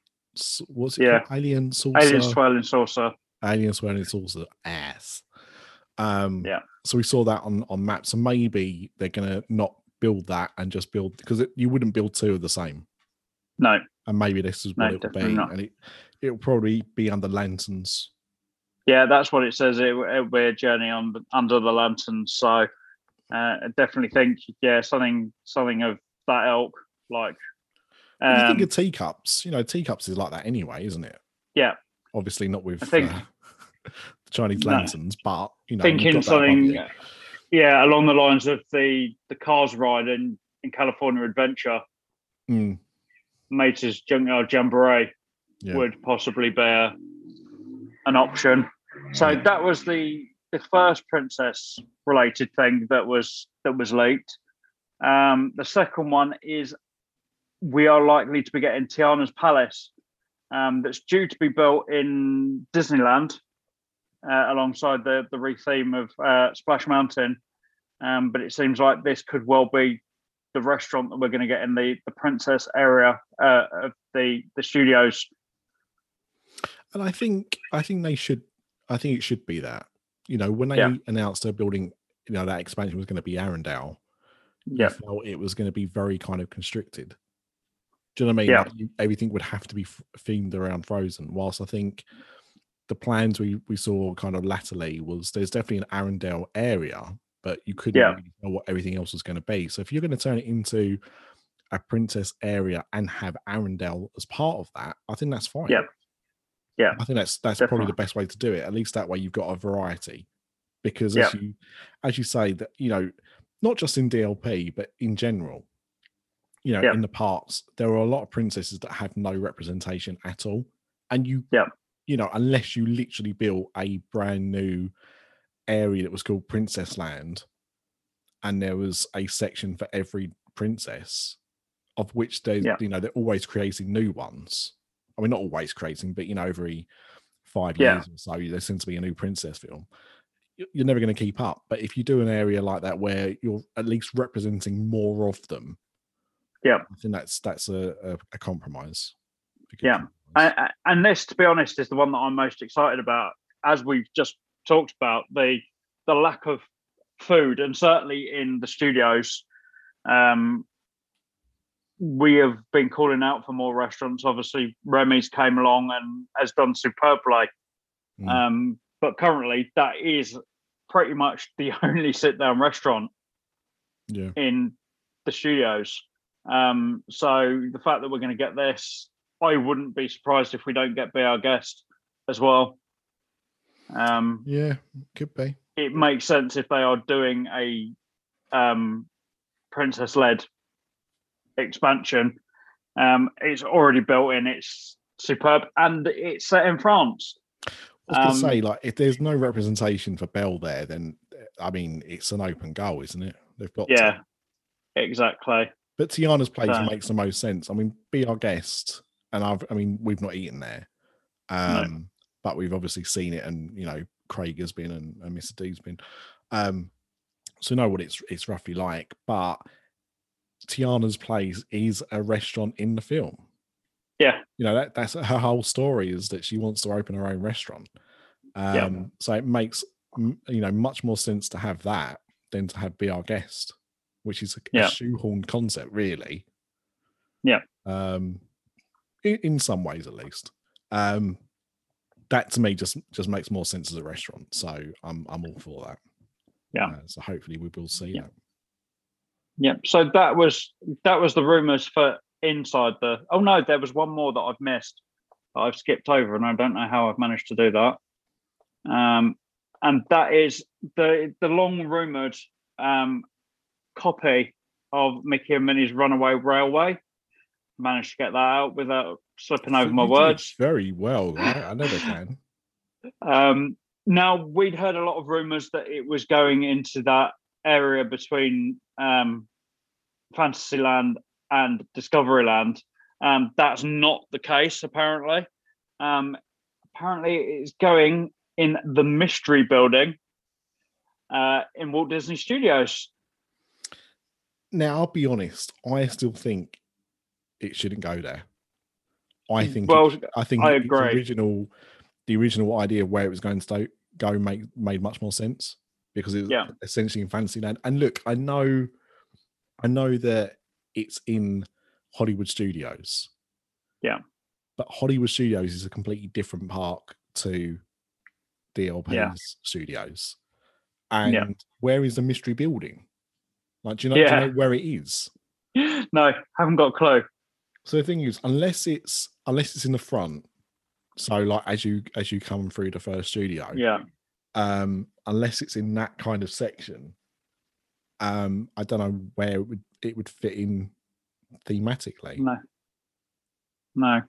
What's it Yeah. called? Alien saucer. alien swirling saucer. Alien swirling saucer ass. Um, Yeah. So we saw that on on maps, and maybe they're gonna not build that and just build because you wouldn't build two of the same, No, and maybe this is No, what it will be, not. and it it'll probably be under lanterns. yeah, that's what it says. It, it we're journey on under the lantern. So uh, I definitely think yeah, something something of that ilk. Like, When you um, think of teacups, you know, teacups is like that anyway, isn't it? Yeah. Obviously not with I think- uh, Chinese No. lanterns, but you know, thinking got that above something, you. yeah, along the lines of the the cars ride in in California Adventure. Mm, Mater's Junkyard Jamboree yeah. would possibly be a, an option. So that was the the first princess related thing that was that was leaked. Um, the second one is we are likely to be getting Tiana's Palace, um, that's due to be built in Disneyland uh, alongside the the retheme of uh, Splash Mountain. Um, but it seems like this could well be the restaurant that we're going to get in the the princess area uh, of the the studios. And I think I think they should I think it should be that. You know, when they Yeah. announced they're building, you know, that expansion was going to be Arendelle, Yeah, felt it was going to be very kind of constricted. Do you know what I mean? Yeah. Like everything would have to be f- themed around Frozen. Whilst I think the plans we we saw kind of latterly was there's definitely an Arendelle area, but you couldn't Yeah. really know what everything else was going to be. So if you're going to turn it into a princess area and have Arendelle as part of that, I think that's fine. Yeah. Yeah. I think that's that's probably the best way to do it. At least that way you've got a variety. Because as you as you say that you know, not just in DLP but in general, you know, Yeah. in the parks, there are a lot of princesses that have no representation at all. And you Yeah. you know, unless you literally built a brand new area that was called Princess Land and there was a section for every princess, of which they Yeah. you know, they're always creating new ones. I mean not always creating, but you know, every five Yeah. years or so there seems to be a new princess film. You- You're never going to keep up. But if you do an area like that where you're at least representing more of them, Yeah. I think that's that's a, a, a compromise. a Yeah. compromise. and, and this, to be honest, is the one that I'm most excited about. As we've just talked about, the the lack of food, and certainly in the studios, um, we have been calling out for more restaurants. Obviously, Remy's came along and has done superbly. Mm. Um, but currently, that is pretty much the only sit down restaurant yeah. in the studios. Um, so the fact that we're going to get this, I wouldn't be surprised if we don't get Be Our Guest as well. Um, Yeah, could be. it makes sense if they are doing a um, princess led expansion. Um, it's already built in, it's superb, and it's set in France. I was to Um, say, like, if there's no representation for Belle there, then I mean, it's an open goal, isn't it? They've got to. Yeah, exactly. But Tiana's place So- makes the most sense. I mean, be our guest, and I've, I mean, we've not eaten there, um, but we've obviously seen it, and you know, Craig has been, and, and Mr. D's been, um, so know what it's it's roughly like. But Tiana's place is a restaurant in the film. Yeah. you know that that's her whole story is that she wants to open her own restaurant. Um, Yeah. so it makes you know much more sense to have that than to have be our guest, which is a, Yeah. a shoehorned concept, really. Yeah. Um, in, in some ways, at least. Um, that to me just just makes more sense as a restaurant. So I'm I'm all for that. Yeah. Uh, so hopefully we will see Yeah. that. Yep. So that was that was the rumors for inside the. Oh no, there was one more that I've missed. That I've skipped over, and I don't know how I've managed to do that. Um, and that is the the long rumored um, copy of Mickey and Minnie's Runaway Railway. Managed to get that out without slipping over my words. very well. I, I never can. Um, now we'd heard a lot of rumours that it was going into that area between um, Fantasyland and Discoveryland. Um, that's not the case, apparently. Um, apparently, it's going in the Mystery Building uh, in Walt Disney Studios. Now, I'll be honest. I still think it shouldn't go there. I think. Well, it, I think I agree. original, the original idea of where it was going to go make made much more sense because it was Yeah. essentially in Fantasyland. And look, I know, I know that it's in Hollywood Studios. Yeah. But Hollywood Studios is a completely different park to DLP's Yeah. studios. And Yeah. where is the mystery building? Like, do you know, do you know where it is? no, haven't got a clue. So the thing is, unless it's unless it's in the front, so like as you as you come through the first studio, Yeah. um, unless it's in that kind of section, um, I don't know where it would it would fit in thematically. No. No.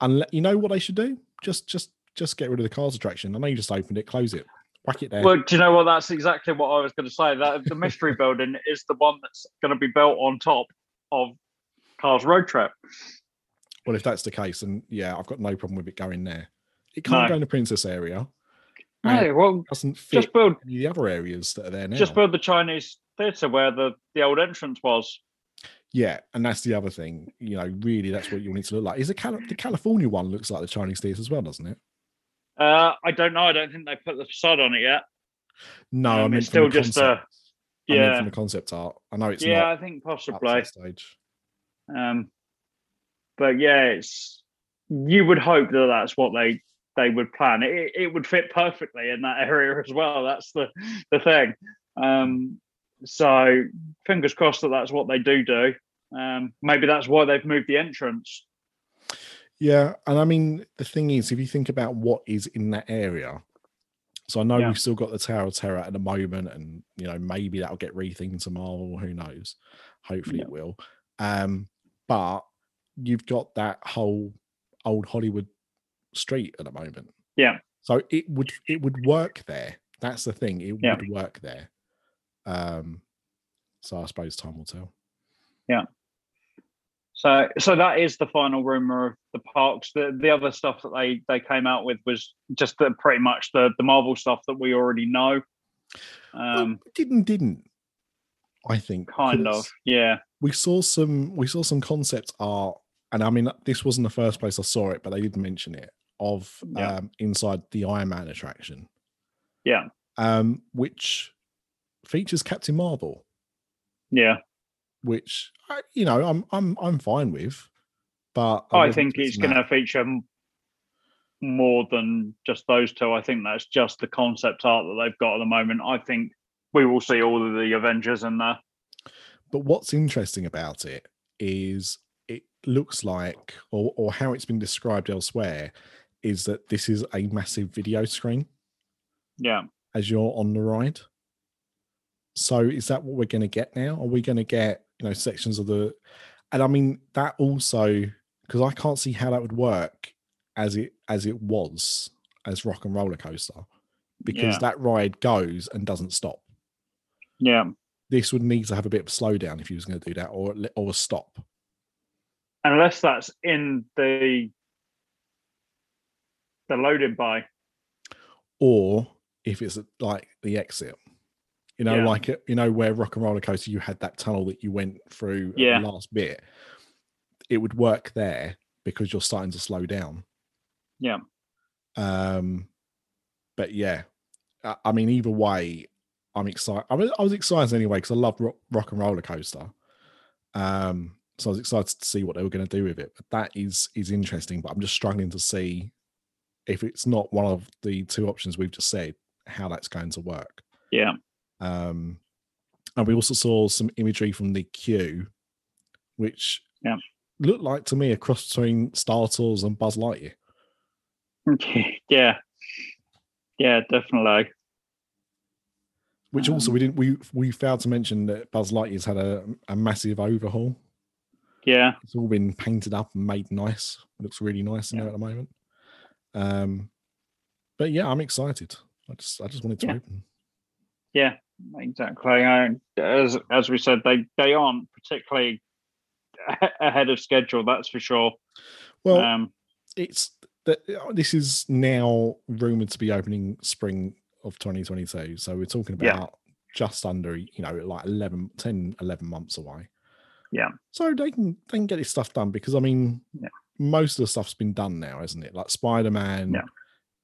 Unless you know what they should do, just just just get rid of the cars attraction. I know you just opened it, close it, whack it there. Well, do you know what? That's exactly what I was going to say. That the mystery building is the one that's going to be built on top of Cars Road Trip. Well, if that's the case, then yeah, I've got no problem with it going there. It can't No. go in the princess area. No, well, it doesn't fit just build any of the other areas that are there now. just build the Chinese theatre where the the old entrance was. Yeah, and that's the other thing. You know, really, that's what you want it to look like. Is the, Cali- the California one looks like the Chinese theatre as well, doesn't it? Uh, I don't know. I don't think they put the facade on it yet. No, I Um, meant it's still just a- concept. I Yeah, from the concept art. I know it's yeah, I think possibly. stage. Um, but yeah, it's you would hope that that's what they they would plan. It it would fit perfectly in that area as well. That's the the thing. Um, so fingers crossed that that's what they do do. Um, maybe that's why they've moved the entrance. Yeah, and I mean the thing is, if you think about what is in that area, so I know Yeah. we've still got the Tower of Terror at the moment, and you know maybe that'll get rethinked to Marvel. Who knows? Hopefully it will. Um, but you've got that whole old Hollywood street at the moment. Yeah. So it would it would work there. That's the thing. It Yeah. would work there. Um, so I suppose time will tell. Yeah. So so that is the final rumor of the parks. The the other stuff that they they came out with was just the, pretty much the the Marvel stuff that we already know. Well, Um, didn't didn't. I think kind of, yeah, we saw some we saw some concept art and i mean this wasn't the first place i saw it but they did mention it of Yeah. um inside the iron man attraction yeah, um which features captain marvel yeah. which you know i'm i'm i'm fine with but I wasn't think it's going to feature more than just those two. I think that's just the concept art that they've got at the moment. I think we will see all of the Avengers in there. but what's interesting about it is it looks like or or how it's been described elsewhere is that this is a massive video screen Yeah, as you're on the ride. So is that what we're going to get now? Are we going to get you know sections of the? And I mean that also because I can't see how that would work as it as it was as Rock and Roller Coaster because Yeah. that ride goes and doesn't stop. yeah. This would need to have a bit of a slowdown if you was going to do that, or or a stop. Unless that's in the the loading bay. or if it's like the exit you know Yeah. like you know where rock and roller coaster you had that tunnel that you went through Yeah. the last bit it would work there because you're starting to slow down Yeah. um but yeah i, I mean either way i'm excited I, mean, I was excited anyway because i love rock, rock and roller coaster um so i was excited to see what they were going to do with it but that is is interesting but i'm just struggling to see if it's not one of the two options we've just said how that's going to work Yeah, um And we also saw some imagery from the queue, which Yeah. looked like to me a cross between Star Tours and Buzz Lightyear. Okay. yeah, yeah, definitely. Which also Um, we didn't we we failed to mention that Buzz Lightyear's had a, a massive overhaul. Yeah, It's all been painted up and made nice. It looks really nice in Yeah. there at the moment. Um, but yeah, I'm excited. I just I just wanted to Yeah. open. yeah, exactly. And as as we said, they they aren't particularly ahead of schedule. That's for sure. Well, um, it's that this is now rumored to be opening spring of 2022 so we're talking Yeah. about just under you know like 11 10 11 months away Yeah. so they can they can get this stuff done because i mean Yeah. most of the stuff's been done now isn't it like spider-man Yeah.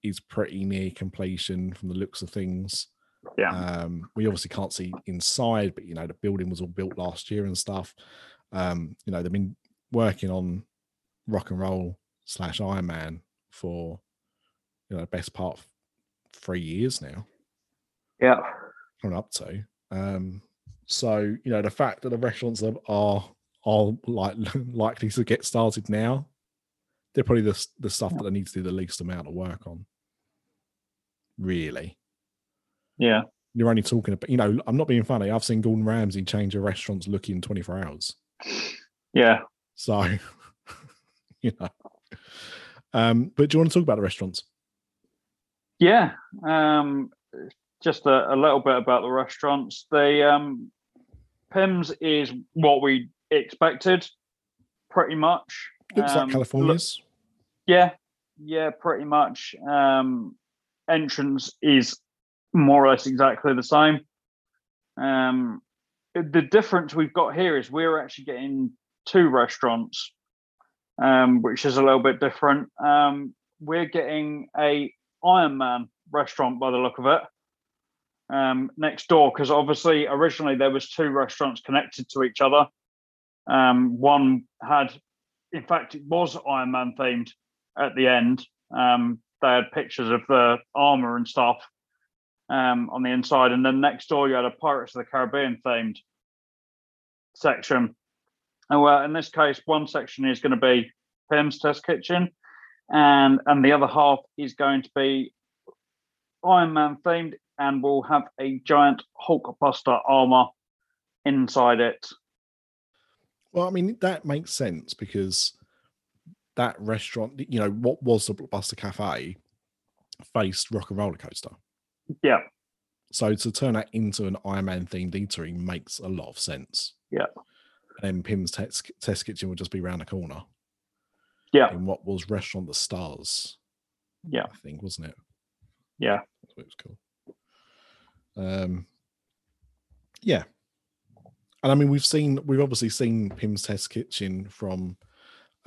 is pretty near completion from the looks of things yeah, um, we obviously can't see inside, but you know, the building was all built last year and stuff. Um, you know, they've been working on rock and roll slash Iron Man for you know the best part of three years now, yeah, coming up to. Um, so you know, the fact that the restaurants are are, are like likely to get started now, they're probably the the stuff that they need to do the least amount of work on. Really yeah, you're only talking about, you know, I'm not being funny. I've seen Gordon Ramsay change a restaurant's look in 24 hours. yeah. So, you know. Um, but do you want to talk about the restaurants? Yeah, um, just a, a little bit about the restaurants. The um, Pym's is what we expected, pretty much. Looks Um, like look- California's. yeah, yeah, pretty much. Um, entrance is more or less exactly the same. Um, the difference we've got here is we're actually getting two restaurants, um, which is a little bit different. Um, we're getting a Iron Man restaurant by the look of it um, next door because obviously originally there was two restaurants connected to each other. Um, one had, in fact, it was Iron Man themed at the end. Um, they had pictures of the armor and stuff um, on the inside, and then next door you had a Pirates of the Caribbean themed section. And well, in this case, one section is going to be Pym's Test Kitchen, and and the other half is going to be Iron Man themed, and will have a giant Hulkbuster armor inside it. Well, I mean, that makes sense because that restaurant, you know, what was the Blockbuster Cafe faced Rock and Roller Coaster. Yeah, So to turn that into an Iron Man themed eatery makes a lot of sense. Yeah. And then Pym's test, test kitchen would just be around the corner. Yeah. In what was Restaurant des Stars. Yeah. I think, wasn't it? yeah, That's what it was called. Um yeah. And I mean we've seen we've obviously seen Pym's Test Kitchen from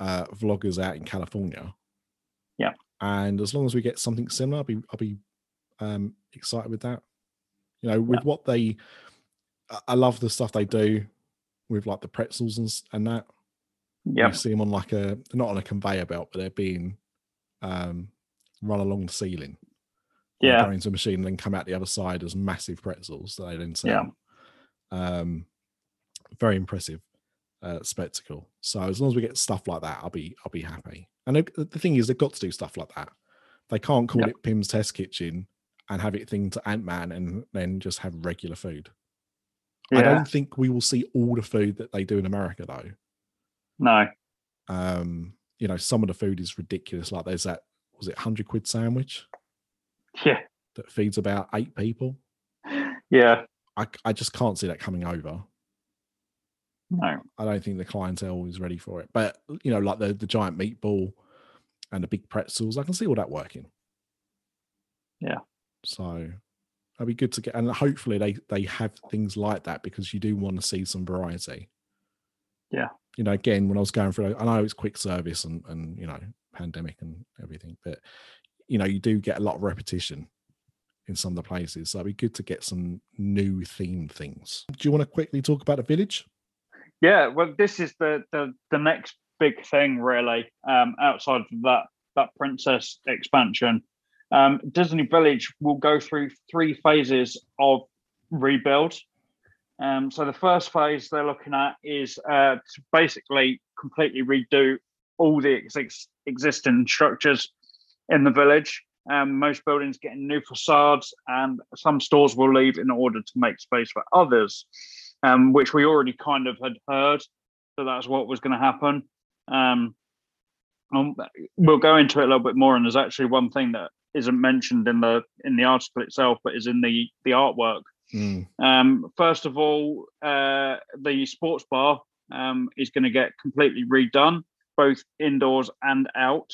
uh vloggers out in California. Yeah. And as long as we get something similar, I'll be I'll be um excited with that. You know, with what they I- love the stuff they do with like the pretzels and, and that. yeah, You see them on like a not on a conveyor belt, but they're being um run along the ceiling. Yeah, Go into a machine and then come out the other side as massive pretzels that they then sell. Yeah. Um very impressive uh spectacle. So as long as we get stuff like that, I'll be I'll be happy. And the, thing is they've got to do stuff like that. They can't call Yeah. it Pym's Test Kitchen and have it thing to Ant Man and then just have regular food. I don't think we will see all the food that they do in America though. No, Um, you know, some of the food is ridiculous. Like there's that was it hundred quid sandwich yeah, that feeds about eight people. yeah, I I just can't see that coming over. no, I don't think the clientele is ready for it. But you know, like the the giant meatball and the big pretzels, I can see all that working. Yeah. So that'd be good to get, and hopefully they they have things like that because you do want to see some variety. Yeah. You know, again, when I was going through, I know it's quick service and and you know pandemic and everything, but you know you do get a lot of repetition in some of the places. So it'd be good to get some new theme things. Do you want to quickly talk about the village? Yeah, well, this is the the, the next big thing, really. Um, outside of that that princess expansion, um, Disney Village will go through three phases of rebuild. Um, so the first phase they're looking at is uh, to basically completely redo all the ex- existing structures in the village. Um, most buildings getting new facades, and some stores will leave in order to make space for others, um, which we already kind of had heard that that's what was going to happen. Um, um, we'll go into it a little bit more, and there's actually one thing that isn't mentioned in the in the article itself, but is in the the artwork. Mm. Um, first of all, uh, the sports bar um, is going to get completely redone, both indoors and out.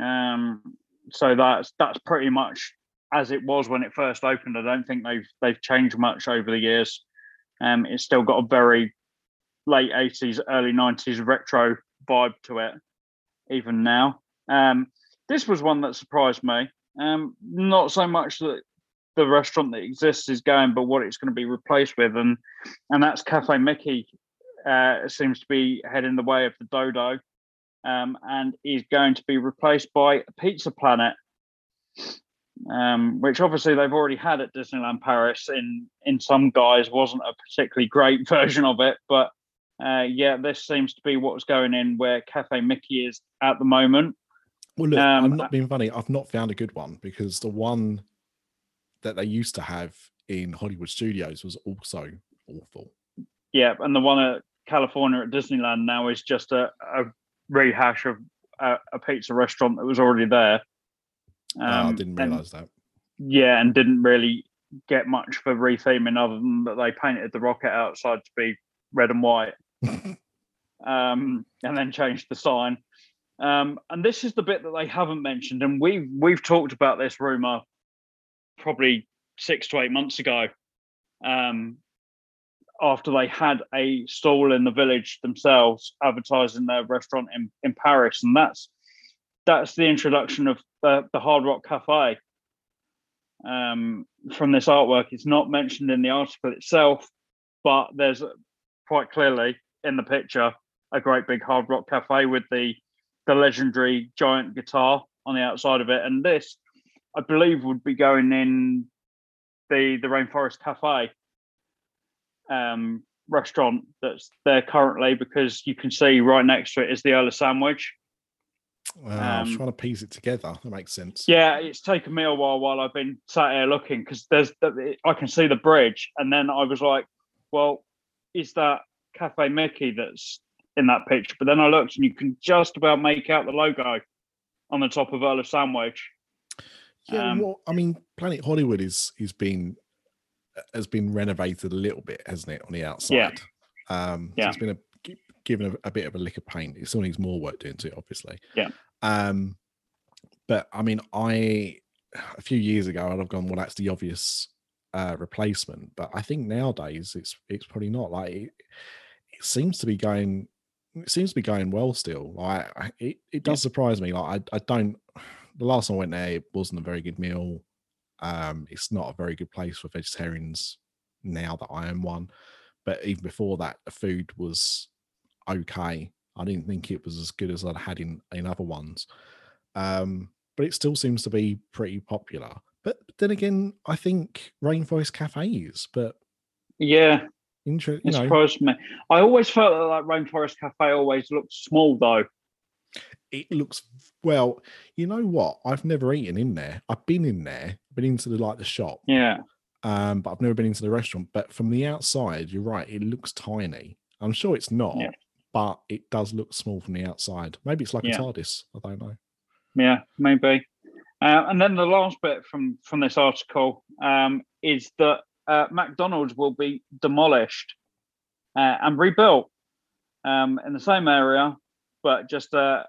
Um, so that's that's pretty much as it was when it first opened. I don't think they've they've changed much over the years. Um, it's still got a very late eighties, early nineties retro vibe to it, even now. Um, this was one that surprised me. Um, not so much that the restaurant that exists is going, but what it's going to be replaced with, and and that's Cafe Mickey uh, seems to be heading the way of the Dodo, um, and is going to be replaced by Pizza Planet, um, which obviously they've already had at Disneyland Paris in in some guise. wasn't a particularly great version of it, but uh, yeah, this seems to be what's going in where Cafe Mickey is at the moment. Well, look, Um, I'm not being funny. I've not found a good one because the one that they used to have in Hollywood Studios was also awful. Yeah, and the one at California at Disneyland now is just a, a rehash of a, a pizza restaurant that was already there. Oh, I Um, didn't and- realize that. yeah, and didn't really get much for retheming other than that they painted the rocket outside to be red and white, um, and then changed the sign. Um, and this is the bit that they haven't mentioned, and we've we've talked about this rumor probably six to eight months ago. Um, after they had a stall in the village themselves advertising their restaurant in, in Paris, and that's that's the introduction of the, the Hard Rock Cafe um, from this artwork. It's not mentioned in the article itself, but there's quite clearly in the picture a great big Hard Rock Cafe with the the legendary giant guitar on the outside of it, and this, I believe, would be going in the the Rainforest Cafe um, restaurant that's there currently because you can see right next to it is the Earl of Sandwich. I was Um, trying to piece it together. That makes sense. Yeah, it's taken me a while while I've been sat here looking because there's the, I can see the bridge, and then I was like, well, is that Cafe Mickey that's in that picture? But then I looked, and you can just about make out the logo on the top of Earl of Sandwich. Yeah, Um, well, I mean, Planet Hollywood is is been has been renovated a little bit, hasn't it, on the outside? Um, so Yeah. it's been a, given a, a bit of a lick of paint. It still needs more work doing to it, obviously. Yeah. Um, but I mean, I a few years ago I'd have gone, well, that's the obvious uh, replacement. But I think nowadays it's it's probably not. Like it, it seems to be going. It seems to be going well still. Like I- it, it does surprise me. Like I, I don't. The last time I went there, it wasn't a very good meal. Um, it's not a very good place for vegetarians now that I am one. But even before that, the food was okay. I didn't think it was as good as I'd had in in other ones. Um, but it still seems to be pretty popular. But then again, I think Rainforest Cafe is, but Yeah, inter- you it know, surprised me. I always felt that like Rainforest Cafe always looked small though. it looks well. You know what? I've never eaten in there. I've been in there, been into the like the shop, Yeah, um, but I've never been into the restaurant. But from the outside, you're right. It looks tiny. I'm sure it's not, Yeah. but it does look small from the outside. Maybe it's like Yeah. a TARDIS. I don't know. yeah, maybe. Uh, and then the last bit from from this article um, is that uh, McDonald's will be demolished uh, and rebuilt um, in the same area, but just a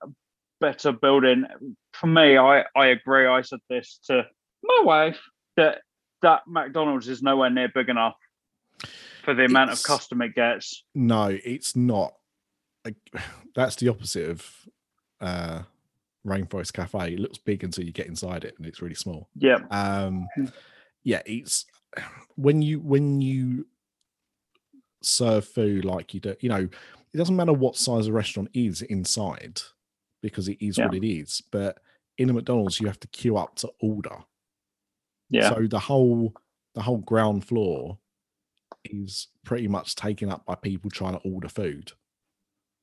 better building. For me, I I agree. I said this to my wife that that McDonald's is nowhere near big enough for the amount of It's- custom it gets. No, it's not. Like, That's the opposite of uh, Rainforest Cafe. It looks big until you get inside it, and it's really small. Yeah, um yeah it's when you when you serve food like you do you know it doesn't matter what size a restaurant is inside because it is what it is but in a mcdonald's you have to queue up to order yeah, so the whole the whole ground floor is pretty much taken up by people trying to order food.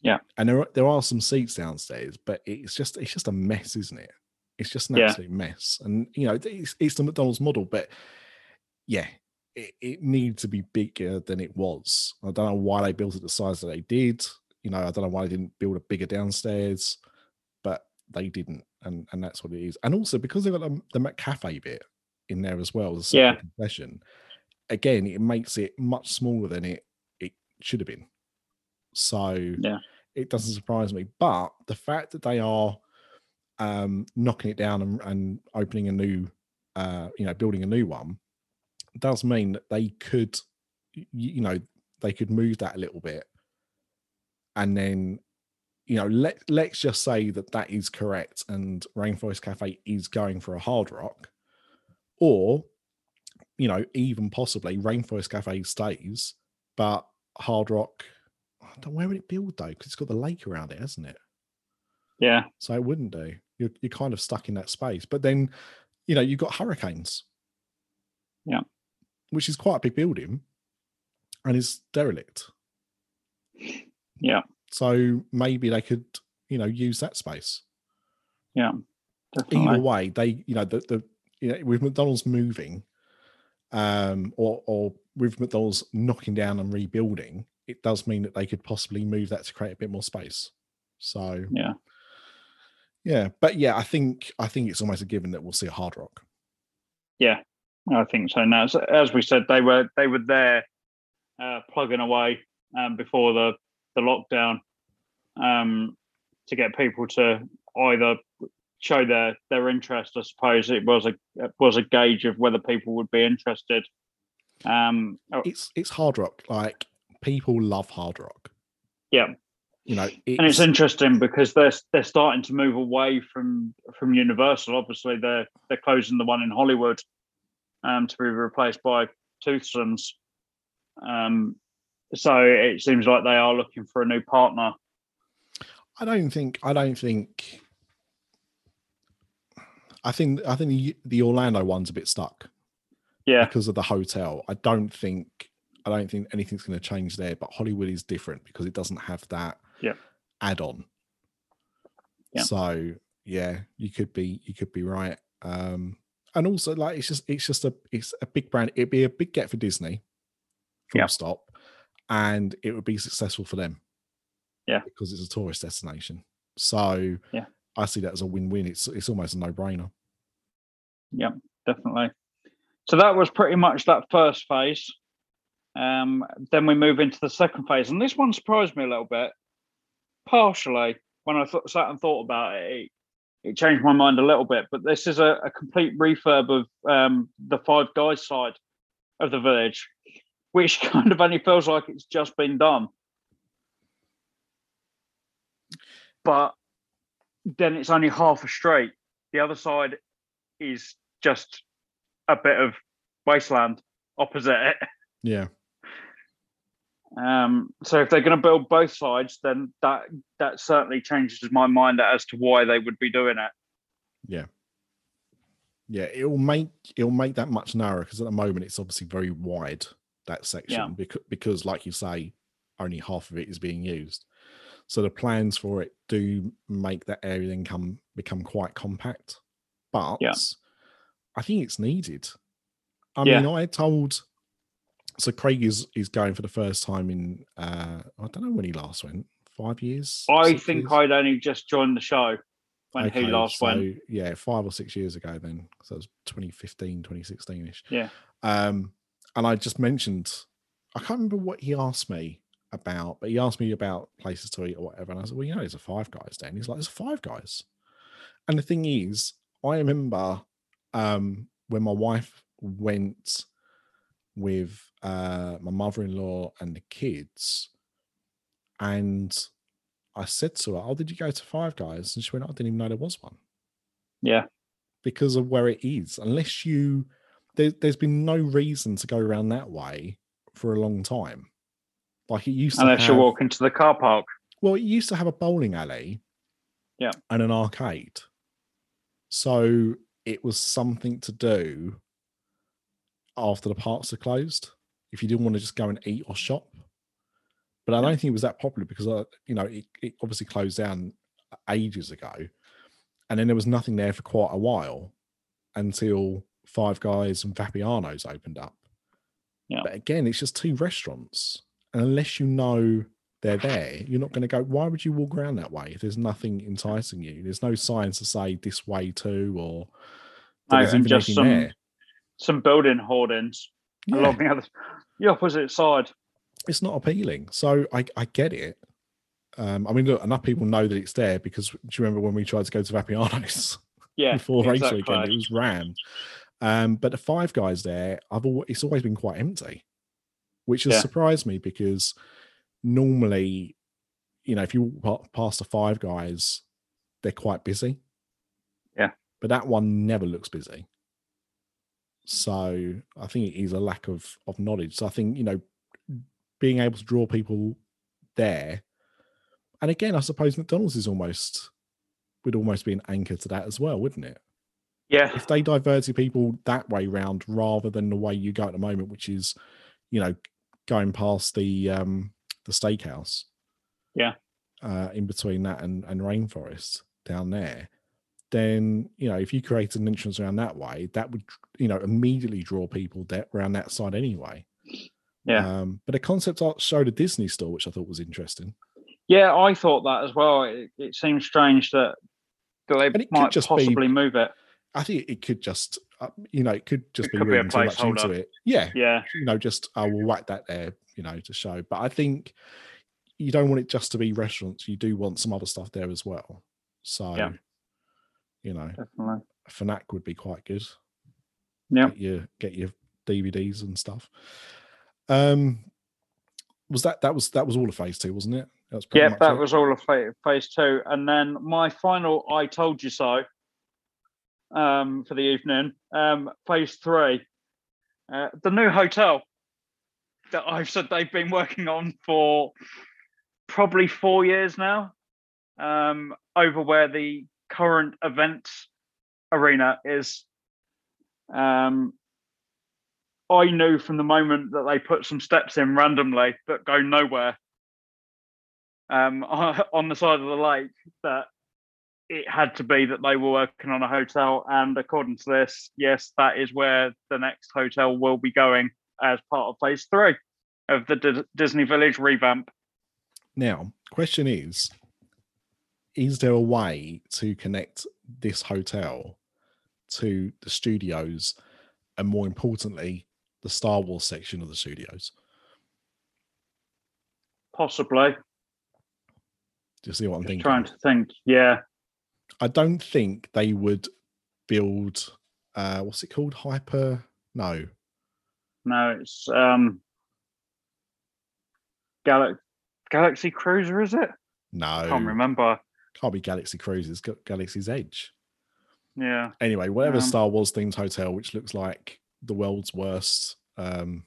Yeah. And there are, there are some seats downstairs, but it's just it's just a mess, isn't it? It's just an Yeah. absolute mess. And you know, it's, it's the McDonald's model, but yeah, it, it needs to be bigger than it was. I don't know why they built it the size that they did. You know, I don't know why they didn't build a bigger downstairs, but they didn't, and and that's what it is. And also because they've got the, the McCafe bit in there as well as Yeah. separate concession, again, it makes it much smaller than it it should have been. So Yeah. it doesn't surprise me. But the fact that they are um, knocking it down and, and opening a new, uh, you know, building a new one, does mean that they could, you know, they could move that a little bit, and then, you know, let let's just say that that is correct, and Rainforest Cafe is going for a hard rock, or, you know, even possibly Rainforest Cafe stays, but Hard Rock. I don't where would it build though, because it's got the lake around it, hasn't it? Yeah. So it wouldn't do. You're you're kind of stuck in that space. But then, you know, you've got hurricanes. Yeah. Which is quite a big building and is derelict. Yeah. So maybe they could, you know, use that space. Yeah. Either way, they, you know, the the you know, with McDonald's moving, um, or or with McDonald's knocking down and rebuilding, it does mean that they could possibly move that to create a bit more space. So Yeah. yeah, but yeah, I think I think it's almost a given that we'll see a hard rock. Yeah. I think so. Now, as, as we said, they were they were there uh, plugging away um, before the the lockdown um, to get people to either show their their interest. I suppose it was a it was a gauge of whether people would be interested. Um, oh, It's it's hard rock. Like people love hard rock. Yeah. You know, and it's interesting because they're they're starting to move away from from Universal. Obviously, they're they're closing the one in Hollywood um, to be replaced by Toothsomes. Um, so it seems like they are looking for a new partner. I don't think I don't think I think I think the, the Orlando one's a bit stuck Yeah, because of the hotel. I don't think I don't think anything's going to change there. But Hollywood is different because it doesn't have that Yeah. add on. Yeah. So yeah, you could be you could be right. Um, and also like it's just it's just a it's a big brand. It'd be a big get for Disney. Full Yeah. stop. And it would be successful for them. Yeah. Because it's a tourist destination. So Yeah. I see that as a win-win. It's it's almost a no-brainer. Yeah, definitely. So that was pretty much that first phase. Um, then we move into the second phase, and this one surprised me a little bit. Partially, when I thought, sat and thought about it, it, changed my mind a little bit. But this is a, a complete refurb of um, the Five Guys side of the village, which kind of only feels like it's just been done. But then it's only half a street. The other side is just a bit of wasteland opposite it. Yeah. Um, so if they're going to build both sides, then that that certainly changes my mind as to why they would be doing it. Yeah, yeah, it'll make it'll make that much narrower because at the moment it's obviously very wide that section because because like you say, only half of it is being used. So the plans for it do make that area then come become quite compact. But Yeah. I think it's needed. I Yeah. mean, I told so Craig is is going for the first time in uh I don't know when he last went, five years. I think years? I'd only just joined the show when he last so, went. Yeah, five or six years ago then. So it was 2015, 2016 ish. Yeah. Um, and I just mentioned, I can't remember what he asked me about, but he asked me about places to eat or whatever. And I said, well, you know, there's a five guys then. He's like, there's a five guys. And the thing is, I remember um, when my wife went with uh, my mother in law and the kids, and I said to her, Oh, did you go to Five Guys? And she went, I didn't even know there was one Yeah, because of where it is. Unless you, there, there's been no reason to go around that way for a long time. Like it used to unless you walk into the car park. well, it used to have a bowling alley, Yeah. and an arcade. So it was something to do after the parks are closed. if you didn't want to just go and eat or shop. But I don't think it was that popular because uh, you know it, it obviously closed down ages ago, and then there was nothing there for quite a while until Five Guys and Vapiano's opened up. Yeah. But again, it's just two restaurants, and unless you know they're there, you're not going to go. Why would you walk around that way if there's nothing enticing you? There's no signs to say this way too, or No, there's and just some there. Some building hoardings Yeah. along the other, the opposite side. it's not appealing. So I, I get it. Um, I mean, look, enough people know that it's there because do you remember when we tried to go to Vapiano's Yeah, before race exactly. weekend? It was rammed. Um, but the five guys there, I've always, it's always been quite empty, which has Yeah. surprised me because normally, you know, if you walk past the five guys, they're quite busy. Yeah. But that one never looks busy. So I think it is a lack of of knowledge. So I think, you know, being able to draw people there. And again, I suppose McDonald's is almost would almost be an anchor to that as well, wouldn't it? Yeah, If they diverted people that way round rather than the way you go at the moment, which is, you know, going past the um the steakhouse. Yeah. Uh, in between that and, and rainforest down there, then you know, if you created an entrance around that way, that would you know immediately draw people that around that side anyway. Yeah. Um, but a concept art showed a Disney store, which I thought was interesting. yeah, I thought that as well. It, it seems strange that, that they might just be- possibly move it. I think it could just, uh, you know, it could just It be could be a reading too much into it. Yeah, Yeah, you know, just I will whack that there, you know, to show. But I think you don't want it just to be restaurants. You do want some other stuff there as well. So, Yeah. You know, definitely. Fnac would be quite good. Yeah. Get your get your DVDs and stuff. Um, was that that was that was all of phase two, wasn't it? That was Yeah, much that it. was all of phase two, and then my final "I told you so" um, for the evening. Um, phase three, uh, the new hotel that I've said they've been working on for probably four years now, um, over where the current events arena is. Um, I knew from the moment that they put some steps in randomly that go nowhere um, on the side of the lake that it had to be that they were working on a hotel. And according to this, yes, that is where the next hotel will be going as part of phase three of the D- Disney Village revamp. Now, question is is there a way to connect this hotel to the studios and more importantly the Star Wars section of the studios? Possibly. Do you see what I'm Just thinking? trying to think. Yeah. I don't think they would build uh what's it called? Hyper no. No, it's um Gal- Galaxy Cruiser, is it? No. I can't remember. Can't be Galaxy Cruises, Galaxy's Edge. Yeah. Anyway, whatever Um, Star Wars themed hotel, which looks like the world's worst um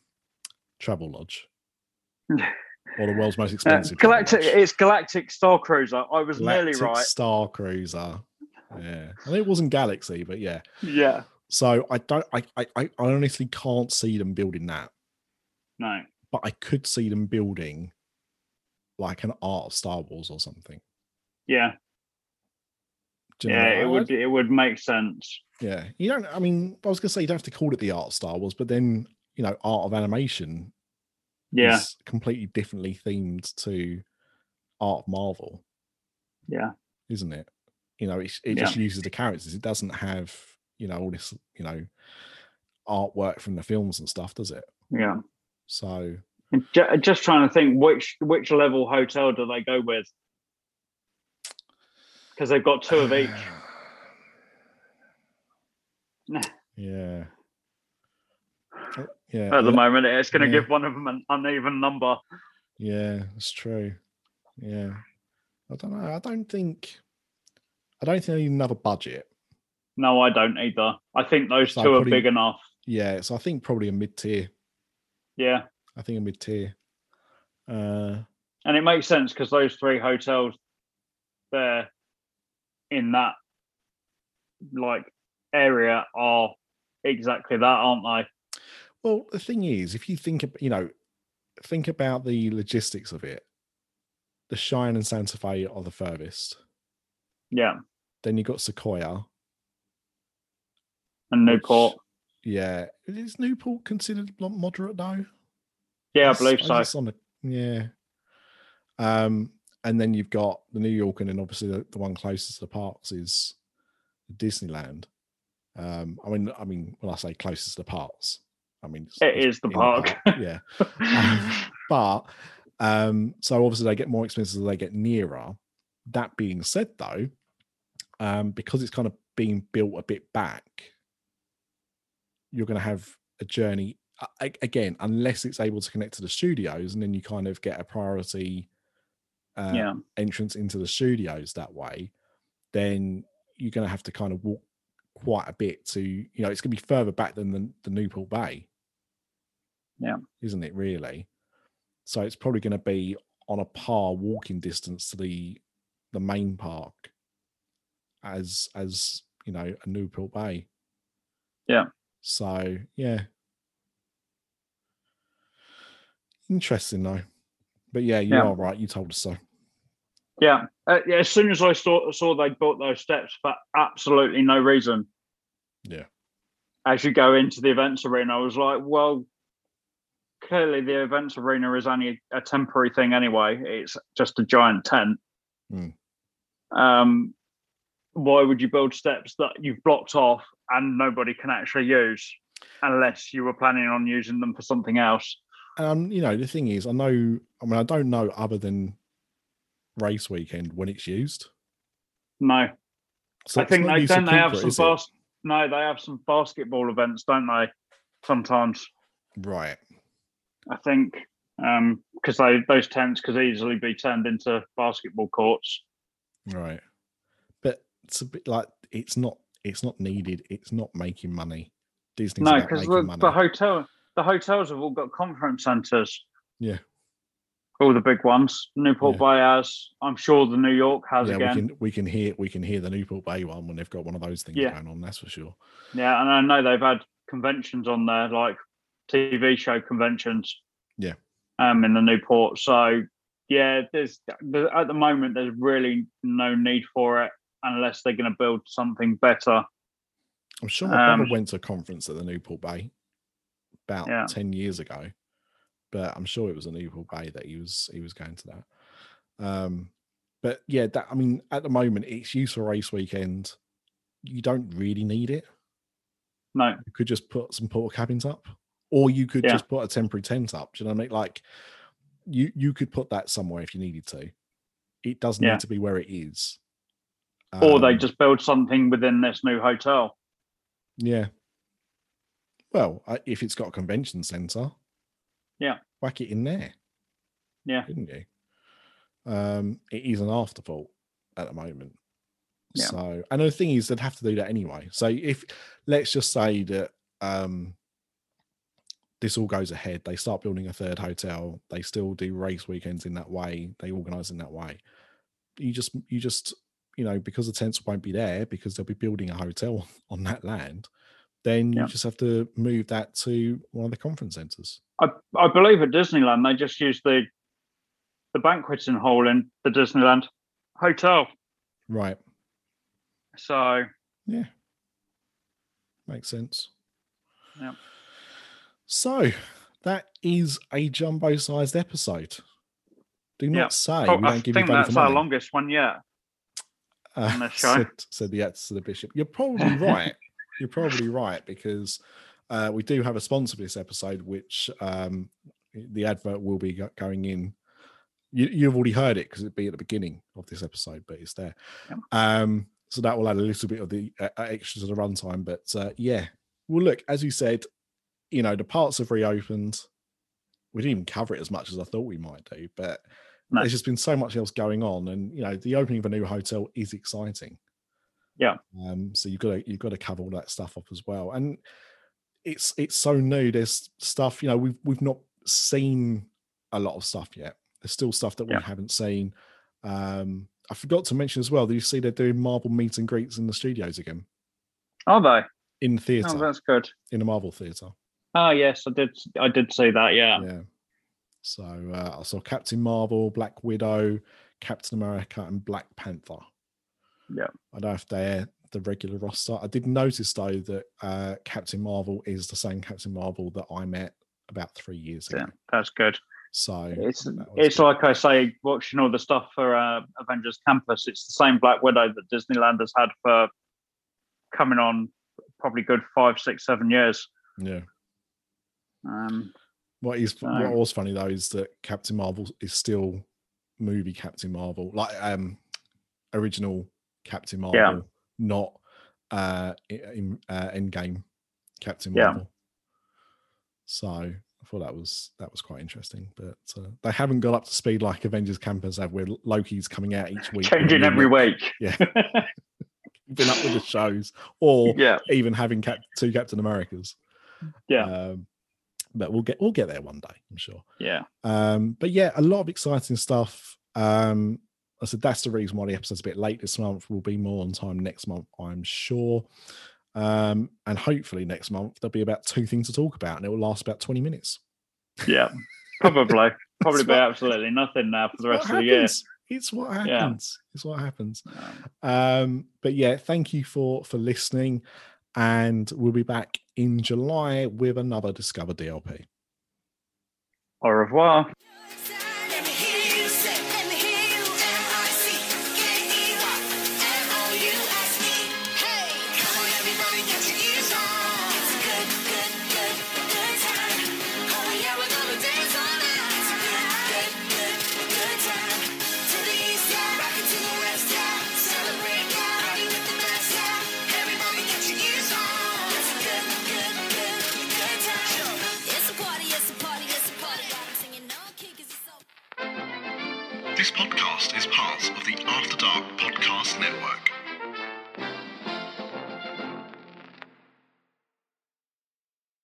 travel lodge. or the world's most Uh, expensive. travel Galactic it's Galactic Star Cruiser. I was nearly right. Star Cruiser. Yeah. And it wasn't Galaxy, but yeah. Yeah. So I don't I, I I honestly can't see them building that, No. but I could see them building like an art of Star Wars or something. Yeah. Yeah, it would it would make sense. Yeah. You don't I mean, I was gonna say you don't have to call it the art of Star Wars, but then you know, art of animation Yeah. is completely differently themed to art of Marvel, Yeah. isn't it? You know, it, it just uses the characters. It doesn't have, you know, all this, you know, artwork from the films and stuff, does it? Yeah. So Just trying to think which which level hotel do they go with? Because they've got two of each. yeah. Yeah. At the ele- moment, it's going to yeah. give one of them an uneven number. Yeah, it's true. Yeah. I don't know. I don't think I don't think they need another budget. No, I don't either. I think those So two are big enough. Yeah, so I think probably a mid tier. Yeah, I think a mid tier. Uh and it makes sense because those three hotels, they're in that like area are exactly that, aren't they? Well, the thing is, if you think, you know, think about the logistics of it, the Cheyenne and Santa Fe are the furthest. Yeah, Then you got Sequoia. and which- Newport. Yeah, is Newport considered moderate though? Yeah, I believe so. on the- yeah. Um, and then you've got the New York, and then obviously the, the one closest to the parks is Disneyland. Um, I mean, I mean, when I say closest to the parks, I mean it's- It it's is the park. yeah. but um, so obviously they get more expensive as they get nearer. That being said, though, um, because it's kind of being built a bit back, you're going to have a journey again, unless it's able to connect to the studios, and then you kind of get a priority uh, yeah, entrance into the studios that way. Then you're going to have to kind of walk quite a bit to, you know, it's going to be further back than the, the Newport Bay. Yeah, isn't it really? So it's probably going to be on a par walking distance to the the main park as as you know a newport bay. Yeah. so yeah. Interesting though but yeah you Yeah. are right you told us so yeah. Uh, yeah. As soon as I saw saw they built those steps for absolutely no reason, yeah as you go into the events arena, I was like, well, clearly the events arena is only a temporary thing anyway. It's just a giant tent. Mm. Um, why would you build steps that you've blocked off and nobody can actually use unless you were planning on using them for something else? Um you know the thing is i know i mean i don't know other than race weekend when it's used No, so I think they don't they have some bas- No, they have some basketball events, don't they? Sometimes right I think Um, because they those tents could easily be turned into basketball courts. Right. But it's a bit like it's not it's not needed. It's not making money. Disney's no, because the, the hotel the hotels have all got conference centres. Yeah. All the big ones. Newport Bay has. I'm sure the New York has yeah, again. we can we can hear we can hear the Newport Bay one when they've got one of those things Yeah. going on. That's for sure. Yeah, and I know they've had conventions on there, like TV show conventions. Yeah. Um, in the Newport. So yeah, there's at the moment there's really no need for it unless they're going to build something better. I'm sure my brother Um, went to a conference at the Newport Bay about Yeah. ten years ago, but I'm sure it was an evil Bay that he was he was going to that. Um, but yeah, that I mean, at the moment, it's used for race weekend. You don't really need it. No, you could just put some porta cabins up or you could Yeah. just put a temporary tent up do you know what i mean like you you could put that somewhere if you needed to it doesn't Yeah. need to be where it is or they Um, just build something within this new hotel. yeah well if it's got a convention center Yeah. whack it in there Yeah. couldn't you um it is an afterthought at the moment Yeah. so and the thing is they'd have to do that anyway so if let's just say that um this all goes ahead they start building a third hotel they still do race weekends in that way they organize in that way you just you just you know because the tents won't be there because they'll be building a hotel on that land then you just have to move that to one of the conference centers I, I believe at Disneyland they just use the the banqueting hall in the Disneyland hotel. right So Yeah. Makes sense. Yeah. So that is a jumbo sized episode. Do not Yeah. say Oh, we I think that's our longest one yet. Uh, said, said the actor to the bishop. You're probably right. You're probably right because uh, we do have a sponsor for this episode, which um, the advert will be going in. You, you've already heard it because it'd be at the beginning of this episode, but it's there. Yep. Um, so that will add a little bit of the uh, uh, extra to the runtime. But uh, yeah, well, look, as you said, you know, the parts have reopened. We didn't even cover it as much as I thought we might do, but No. there's just been so much else going on, and you know, the opening of a new hotel is exciting. Yeah. Um, so you've got to you've got to cover all that stuff up as well, and it's it's so new. There's stuff you know we've we've not seen a lot of stuff yet. There's still stuff that we Yeah. haven't seen. Um, I forgot to mention as well. that you see they're doing Marvel meet and greets in the studios again Are they? in theatre Oh, that's good. in the Marvel theatre. Oh yes, I did. I did see that. Yeah. Yeah. So uh, I saw Captain Marvel, Black Widow, Captain America, and Black Panther. Yeah. I don't know if they're the regular roster. I did notice though that uh, Captain Marvel is the same Captain Marvel that I met about three years ago. Yeah, that's good. So It's it's good. like I say, watching all the stuff for uh, Avengers Campus. It's the same Black Widow that Disneyland has had for coming on probably good five, six, seven years. yeah. Um, What is So- what was funny though is that Captain Marvel is still movie Captain Marvel, like um original Captain Marvel, Yeah. not uh in uh, Endgame Captain Yeah. Marvel. So I thought that was that was quite interesting, but uh, they haven't got up to speed like Avengers Campus have, where Loki's coming out each week, changing every week. Yeah. Been up with the shows, or yeah, even having cap- two Captain Americas. yeah, Um, but we'll get we'll get there one day, I'm sure. yeah. Um, but yeah, a lot of exciting stuff. Um, I said that's the reason why the episode's a bit late this month. We'll be more on time next month, I'm sure. Um, and hopefully next month there'll be about two things to talk about, and it will last about 20 minutes. Yeah, probably. Probably be absolutely nothing now for the rest of the year. It's what Yeah. happens. It's what happens. Um, but yeah, thank you for for listening, and we'll be back in July with another Discover DLP. au revoir.